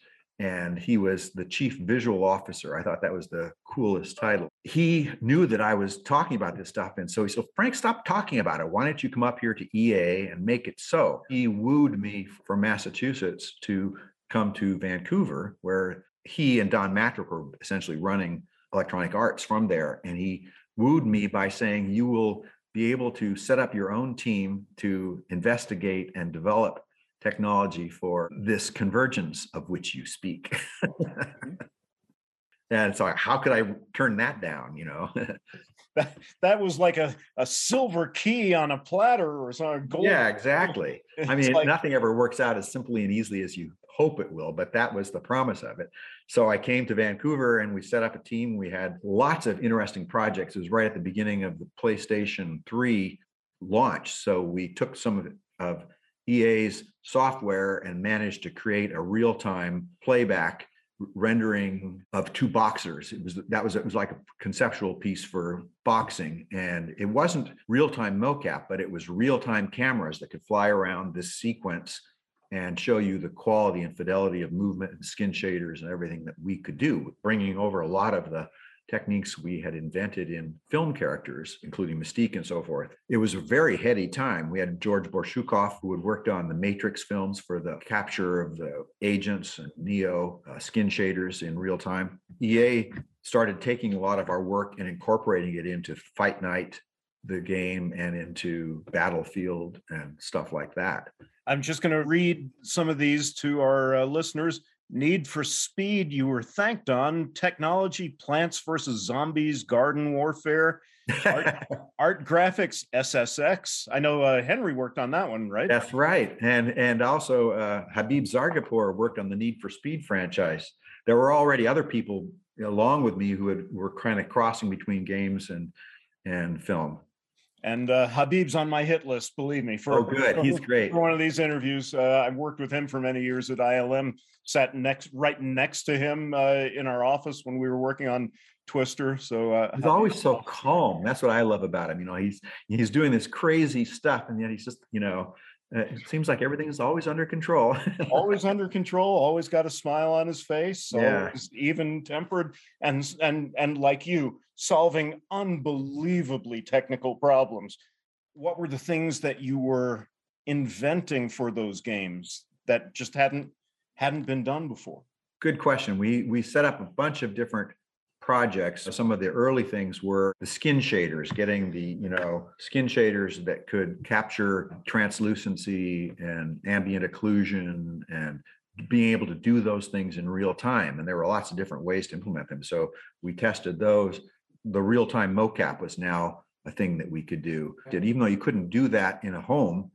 and he was the chief visual officer. I thought that was the coolest title. He knew that I was talking about this stuff. And so he said, Frank, stop talking about it. Why don't you come up here to EA and make it so? He wooed me from Massachusetts to come to Vancouver, where he and Don Mattrick were essentially running electronic arts from there. And he wooed me by saying, You will be able to set up your own team to investigate and develop technology for this convergence of which you speak. Mm-hmm. and so how could I turn that down, you know? that, that was like a, a silver key on a platter or something. Gold. Yeah, exactly. I mean, like, nothing ever works out as simply and easily as you hope it will, but that was the promise of it. So I came to Vancouver and we set up a team. We had lots of interesting projects. It was right at the beginning of the PlayStation 3 launch. So we took some of, of EA's software and managed to create a real-time playback rendering of two boxers. It was that was it was like a conceptual piece for boxing, and it wasn't real-time mocap, but it was real-time cameras that could fly around this sequence and show you the quality and fidelity of movement and skin shaders and everything that we could do, bringing over a lot of the techniques we had invented in film characters, including Mystique and so forth. It was a very heady time. We had George Borshukov, who had worked on the Matrix films for the capture of the agents and Neo uh, skin shaders in real time. EA started taking a lot of our work and incorporating it into Fight Night, the game, and into Battlefield and stuff like that. I'm just going to read some of these to our uh, listeners. Need for Speed, you were thanked on. Technology, Plants versus Zombies, Garden Warfare, Art, art Graphics, SSX. I know uh, Henry worked on that one, right? That's right. And and also uh, Habib Zargarpur worked on the Need for Speed franchise. There were already other people along with me who had, were kind of crossing between games and and film. And uh, Habib's on my hit list, believe me. For, oh, good. He's great. For one of these interviews, uh, I've worked with him for many years at ILM. Sat next, right next to him uh, in our office when we were working on Twister. So uh, he's always so calm. That's what I love about him. You know, he's he's doing this crazy stuff, and yet he's just, you know, Uh, it seems like everything is always under control. always under control. Always got a smile on his face. Yeah. even tempered, and and and like you, solving unbelievably technical problems. What were the things that you were inventing for those games that just hadn't hadn't been done before? Good question. We we set up a bunch of different projects. Some of the early things were the skin shaders, getting the, you know, skin shaders that could capture translucency and ambient occlusion and being able to do those things in real time. And there were lots of different ways to implement them. So we tested those the real time mocap was now a thing that we could do. And Even though you couldn't do that in a home,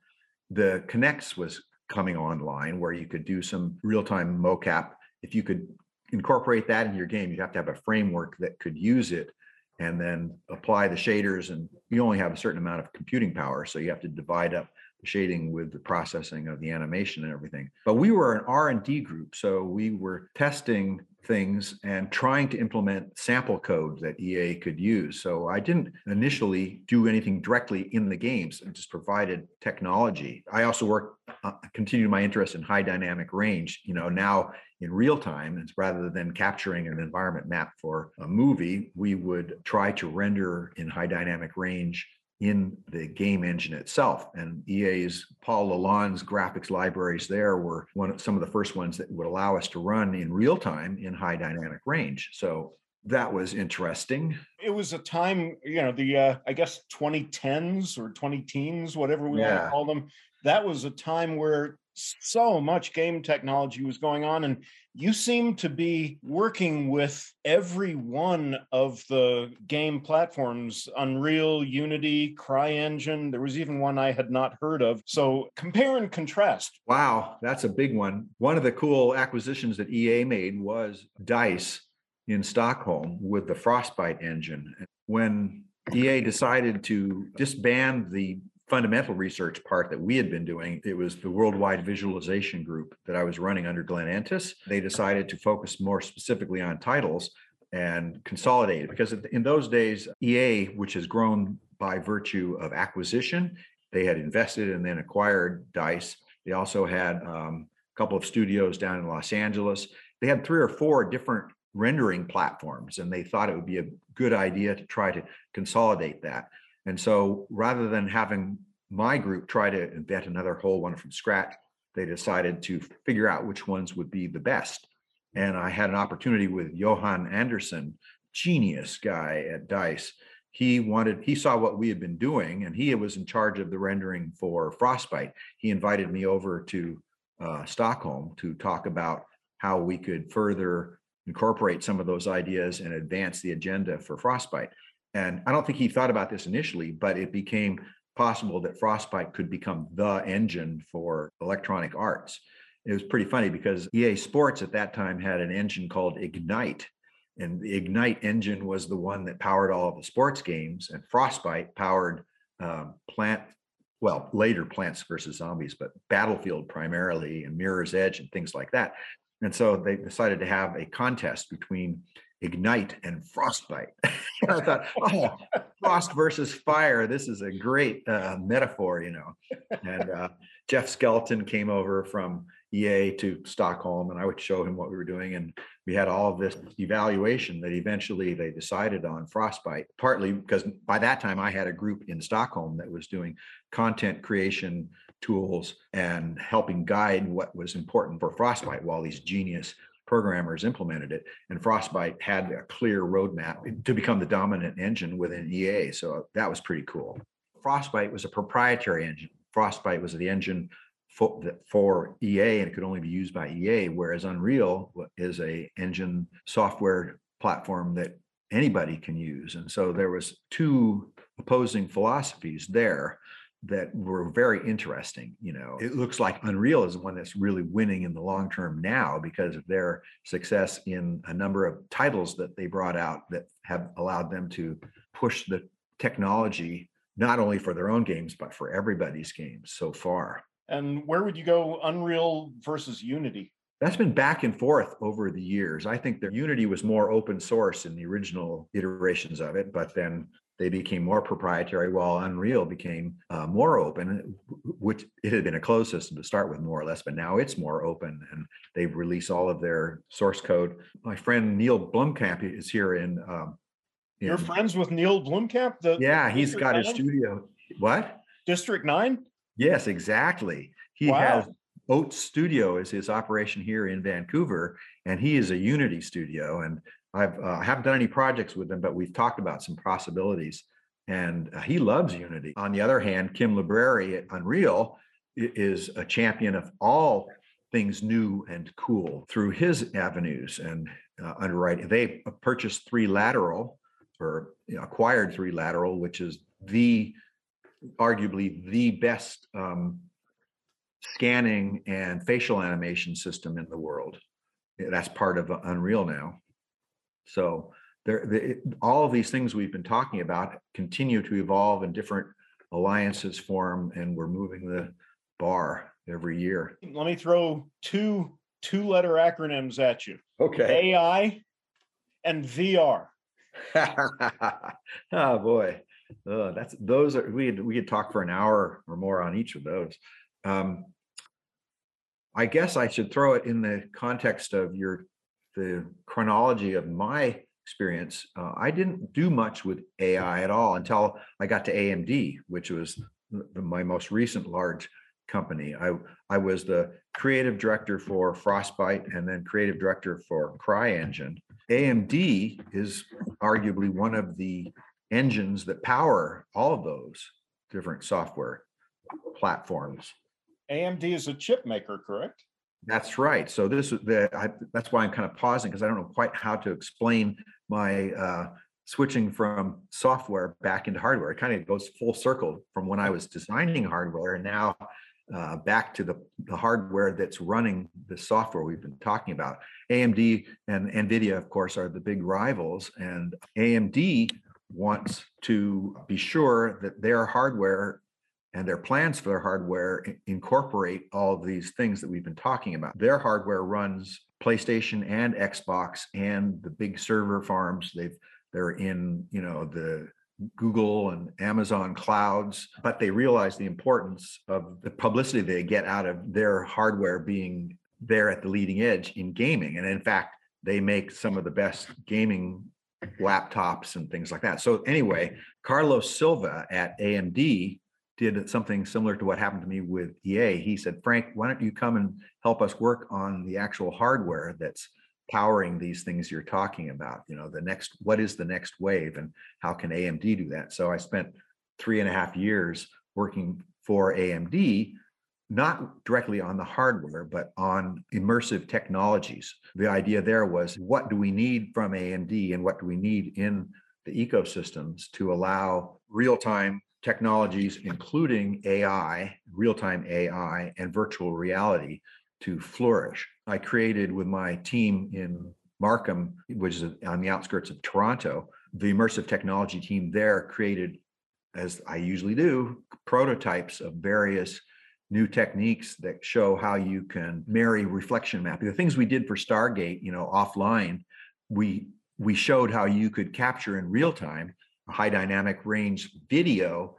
the Kinects was coming online where you could do some real time mocap. If you could incorporate that in your game, you'd have to have a framework that could use it and then apply the shaders. And you only have a certain amount of computing power. So you have to divide up the shading with the processing of the animation and everything. But we were an R&D group. So we were testing things and trying to implement sample code that EA could use. So I didn't initially do anything directly in the games and just provided technology. I also worked, uh, continued my interest in high dynamic range. You know, now in real time, it's rather than capturing an environment map for a movie, we would try to render in high dynamic range in the game engine itself. And EA's Paul Lalonde's graphics libraries there were one of some of the first ones that would allow us to run in real time in high dynamic range. So that was interesting. It was a time, you know, the uh, I guess 2010s or 20 teens, whatever we yeah. want to call them. That was a time where so much game technology was going on and you seem to be working with every one of the game platforms unreal unity cryengine. There was even one i had not heard of. So compare and contrast. Wow that's a big one. One of the cool acquisitions that ea made was dice in stockholm with the frostbite engine. When ea decided to disband the fundamental research part that we had been doing. It was the worldwide visualization group that I was running under Glenn Entis. They decided to focus more specifically on titles and consolidate because in those days, EA, which has grown by virtue of acquisition, they had invested and then acquired DICE. They also had um, a couple of studios down in Los Angeles. they had three or four different rendering platforms, and they thought it would be a good idea to try to consolidate that. And so rather than having my group try to invent another whole one from scratch, they decided to figure out which ones would be the best. And I had an opportunity with Johan Andersson, genius guy at Dice. He wanted, he saw what we had been doing, and he was in charge of the rendering for Frostbite. He invited me over to uh, Stockholm to talk about how we could further incorporate some of those ideas and advance the agenda for Frostbite. And I don't think he thought about this initially, but it became possible that Frostbite could become the engine for electronic arts. It was pretty funny because EA Sports at that time had an engine called Ignite. And the Ignite engine was the one that powered all of the sports games, and Frostbite powered um, Plant, well, later Plants versus Zombies, but Battlefield primarily, and Mirror's Edge, and things like that. And so they decided to have a contest between ignite and frostbite. I thought, oh, frost versus fire. This is a great uh, metaphor, you know. And uh, Jeff Skelton came over from EA to Stockholm, and I would show him what we were doing. And we had all of this evaluation that eventually they decided on frostbite, partly because by that time I had a group in Stockholm that was doing content creation tools and helping guide what was important for frostbite while these genius programmers implemented it. And Frostbite had a clear roadmap to become the dominant engine within EA. So that was pretty cool. Frostbite was a proprietary engine. Frostbite was the engine for, for EA and it could only be used by EA, whereas Unreal is a engine software platform that anybody can use. And so there was two opposing philosophies there that were very interesting. You know, it looks like Unreal is the one that's really winning in the long term now because of their success in a number of titles that they brought out that have allowed them to push the technology not only for their own games but for everybody's games so far. And where would you go Unreal versus Unity? That's been back and forth over the years. I think that Unity was more open source in the original iterations of it, but then they became more proprietary while Unreal became uh, more open, which it had been a closed system to start with more or less, but now it's more open and they've released all of their source code. My friend Neil Blomkamp is here in. Um, in You're friends with Neil Blomkamp? The, yeah, the he's got his studio. What? District 9? Yes, exactly. He wow. has Oats Studio is his operation here in Vancouver, and he is a Unity studio. And I've uh, haven't done any projects with him, but we've talked about some possibilities. And uh, he loves Unity. On the other hand, Kim Libreri at Unreal is a champion of all things new and cool through his avenues and uh, underwriting. They purchased Three Lateral or you know, acquired Three Lateral, which is the arguably the best um, scanning and facial animation system in the world. That's part of Unreal now. So there, the, all of these things we've been talking about continue to evolve and different alliances form, and we're moving the bar every year. Let me throw two two letter acronyms at you. Okay. AI and VR. oh boy. Oh, that's those are we we could talk for an hour or more on each of those. Um, I guess I should throw it in the context of your the chronology of my experience, uh, I didn't do much with AI at all until I got to AMD, which was the, my most recent large company. I I was the creative director for Frostbite and then creative director for CryEngine. AMD is arguably one of the engines that power all of those different software platforms. AMD is a chip maker, correct? That's right. So this is the I, that's why I'm kind of pausing because I don't know quite how to explain my uh, switching from software back into hardware. It kind of goes full circle from when I was designing hardware and now uh, back to the, the hardware that's running the software we've been talking about. AMD and NVIDIA, of course, are the big rivals, and AMD wants to be sure that their hardware and their plans for their hardware incorporate all of these things that we've been talking about. Their hardware runs PlayStation and Xbox and the big server farms. They've they're in, you know, the Google and Amazon clouds, but they realize the importance of the publicity they get out of their hardware being they're at the leading edge in gaming. And in fact, they make some of the best gaming laptops and things like that. So anyway, Carlos Silva at AMD did something similar to what happened to me with EA. He said, Frank, why don't you come and help us work on the actual hardware that's powering these things you're talking about? You know, the next, what is the next wave and how can AMD do that? So I spent three and a half years working for AMD, not directly on the hardware, but on immersive technologies. The idea there was what do we need from AMD and what do we need in the ecosystems to allow real time technologies, including AI, real time AI, and virtual reality to flourish. I created with my team in Markham, which is on the outskirts of Toronto, the immersive technology team there created, as I usually do, prototypes of various new techniques that show how you can marry reflection mapping. The things we did for Stargate, you know, offline, we we showed how you could capture in real time high dynamic range video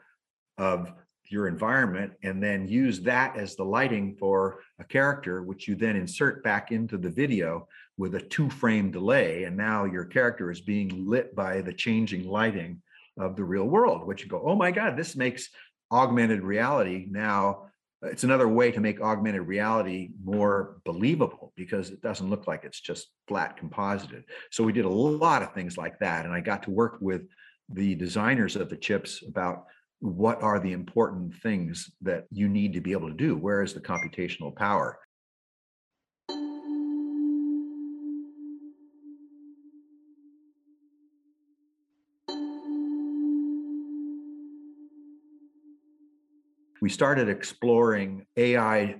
of your environment and then use that as the lighting for a character which you then insert back into the video with a two frame delay. And now your character is being lit by the changing lighting of the real world which you go oh my god this makes augmented reality now it's another way to make augmented reality more believable because it doesn't look like it's just flat composited. So we did a lot of things like that. And i got to work with the designers of the chips about what are the important things that you need to be able to do? Where is the computational power? We started exploring AI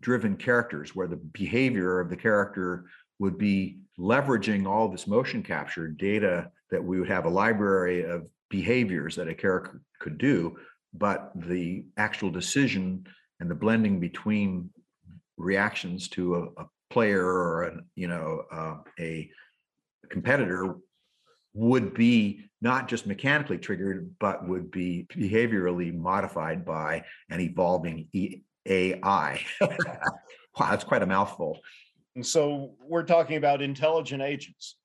driven characters where the behavior of the character would be leveraging all this motion capture data that we would have a library of behaviors that a character could do, but the actual decision and the blending between reactions to a, a player or a, you know uh, a competitor would be not just mechanically triggered, but would be behaviorally modified by an evolving AI. wow, that's quite a mouthful. And so we're talking about intelligent agents.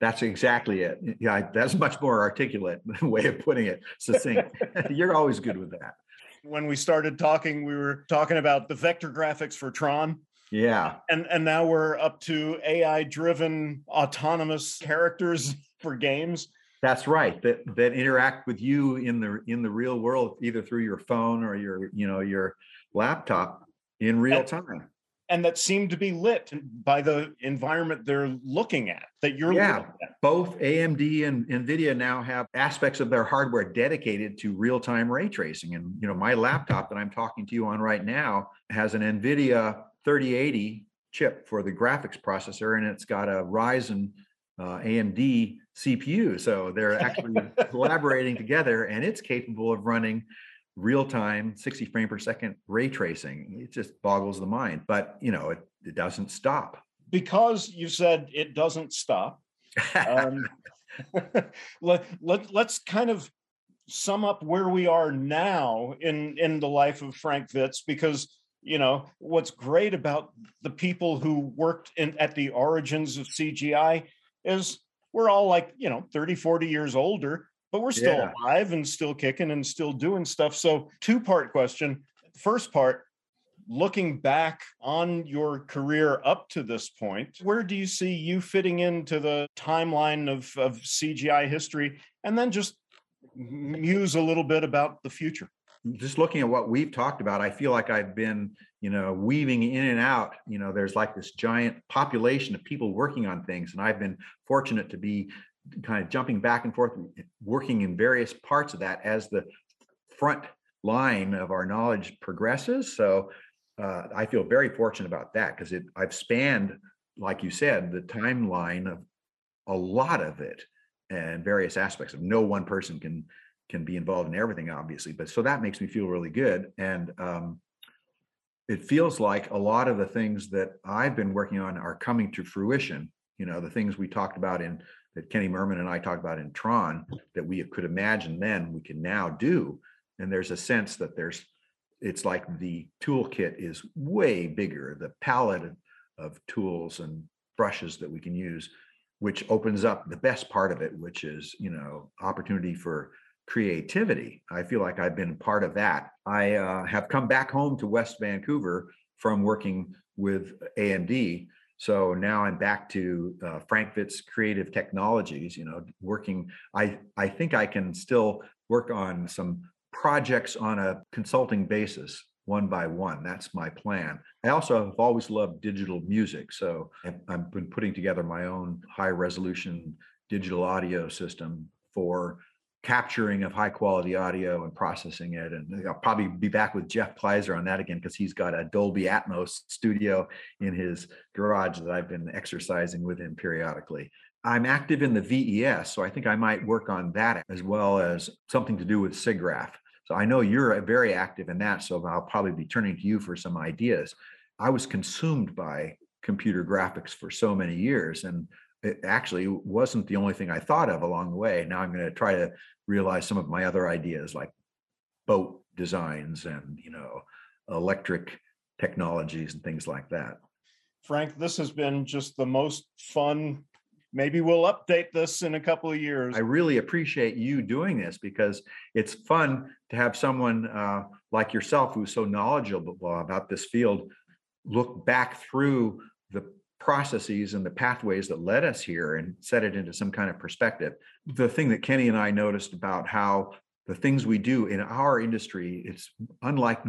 That's exactly it. Yeah, that's much more articulate way of putting it, succinct. You're always good with that. When we started talking, we were talking about the vector graphics for Tron. Yeah. And and now we're up to AI driven autonomous characters for games. That's right. That that interact with you in the in the real world, either through your phone or your, you know, your laptop in real time and that seem to be lit by the environment they're looking at that you're yeah. both amd and nvidia now have aspects of their hardware dedicated to real-time ray tracing and you know my laptop that i'm talking to you on right now has an nvidia 3080 chip for the graphics processor and it's got a ryzen uh, amd cpu so they're actually collaborating together and it's capable of running real time 60 frame per second ray tracing. It just boggles the mind, but you know, it, it doesn't stop. Because you said it doesn't stop. Um, let, let, let's kind of sum up where we are now in, in the life of Frank Vitz, because you know what's great about the people who worked in at the origins of CGI is we're all like you know 30 40 years older but we're still yeah. alive and still kicking and still doing stuff. So, two part question. First part, looking back on your career up to this point, where do you see you fitting into the timeline of, of CGI history? And then just muse a little bit about the future. Just looking at what we've talked about, I feel like I've been, you know, weaving in and out. You know, there's like this giant population of people working on things, and I've been fortunate to be kind of jumping back and forth, working in various parts of that as the front line of our knowledge progresses. So uh, I feel very fortunate about that because it I've spanned, like you said, the timeline of a lot of it and various aspects of no one person can can be involved in everything obviously but so that makes me feel really good and um, it feels like a lot of the things that i've been working on are coming to fruition you know the things we talked about in that Kenny Merman and I talked about in Tron that we could imagine then we can now do. And there's a sense that there's it's like the toolkit is way bigger. The palette of tools and brushes that we can use, which opens up the best part of it, which is, you know, opportunity for creativity. I feel like I've been part of that. I uh, have come back home to West Vancouver from working with AMD. So now I'm back to uh, Frank Vitz Creative Technologies, you know, working. I, I think I can still work on some projects on a consulting basis one by one. That's my plan. I also have always loved digital music. So I've been putting together my own high resolution digital audio system for capturing of high quality audio and processing it. And I'll probably be back with Jeff Kleiser on that again because he's got a Dolby Atmos studio in his garage that I've been exercising with him periodically. I'm active in the VES, so I think I might work on that as well as something to do with SIGGRAPH. So I know you're very active in that, so I'll probably be turning to you for some ideas. I was consumed by computer graphics for so many years, and it actually wasn't the only thing I thought of along the way. Now I'm going to try to realize some of my other ideas like boat designs and, you know, electric technologies and things like that. Frank, this has been just the most fun. Maybe we'll update this in a couple of years. I really appreciate you doing this because it's fun to have someone uh, like yourself who's so knowledgeable about this field look back through processes and the pathways that led us here and set it into some kind of perspective. The thing that Kenny and I noticed about how the things we do in our industry, it's unlike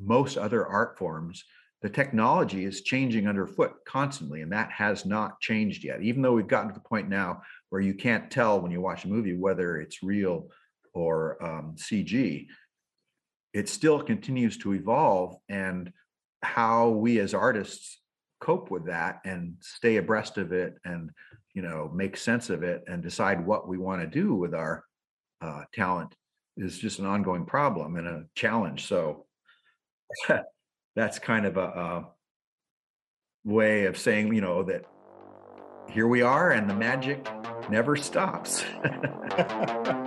most other art forms, the technology is changing underfoot constantly, and that has not changed yet. Even though we've gotten to the point now where you can't tell when you watch a movie whether it's real or um, CG, it still continues to evolve. And how we as artists cope with that and stay abreast of it and you know make sense of it and decide what we want to do with our uh, talent is just an ongoing problem and a challenge. So that's kind of a, a way of saying you know that here we are and the magic never stops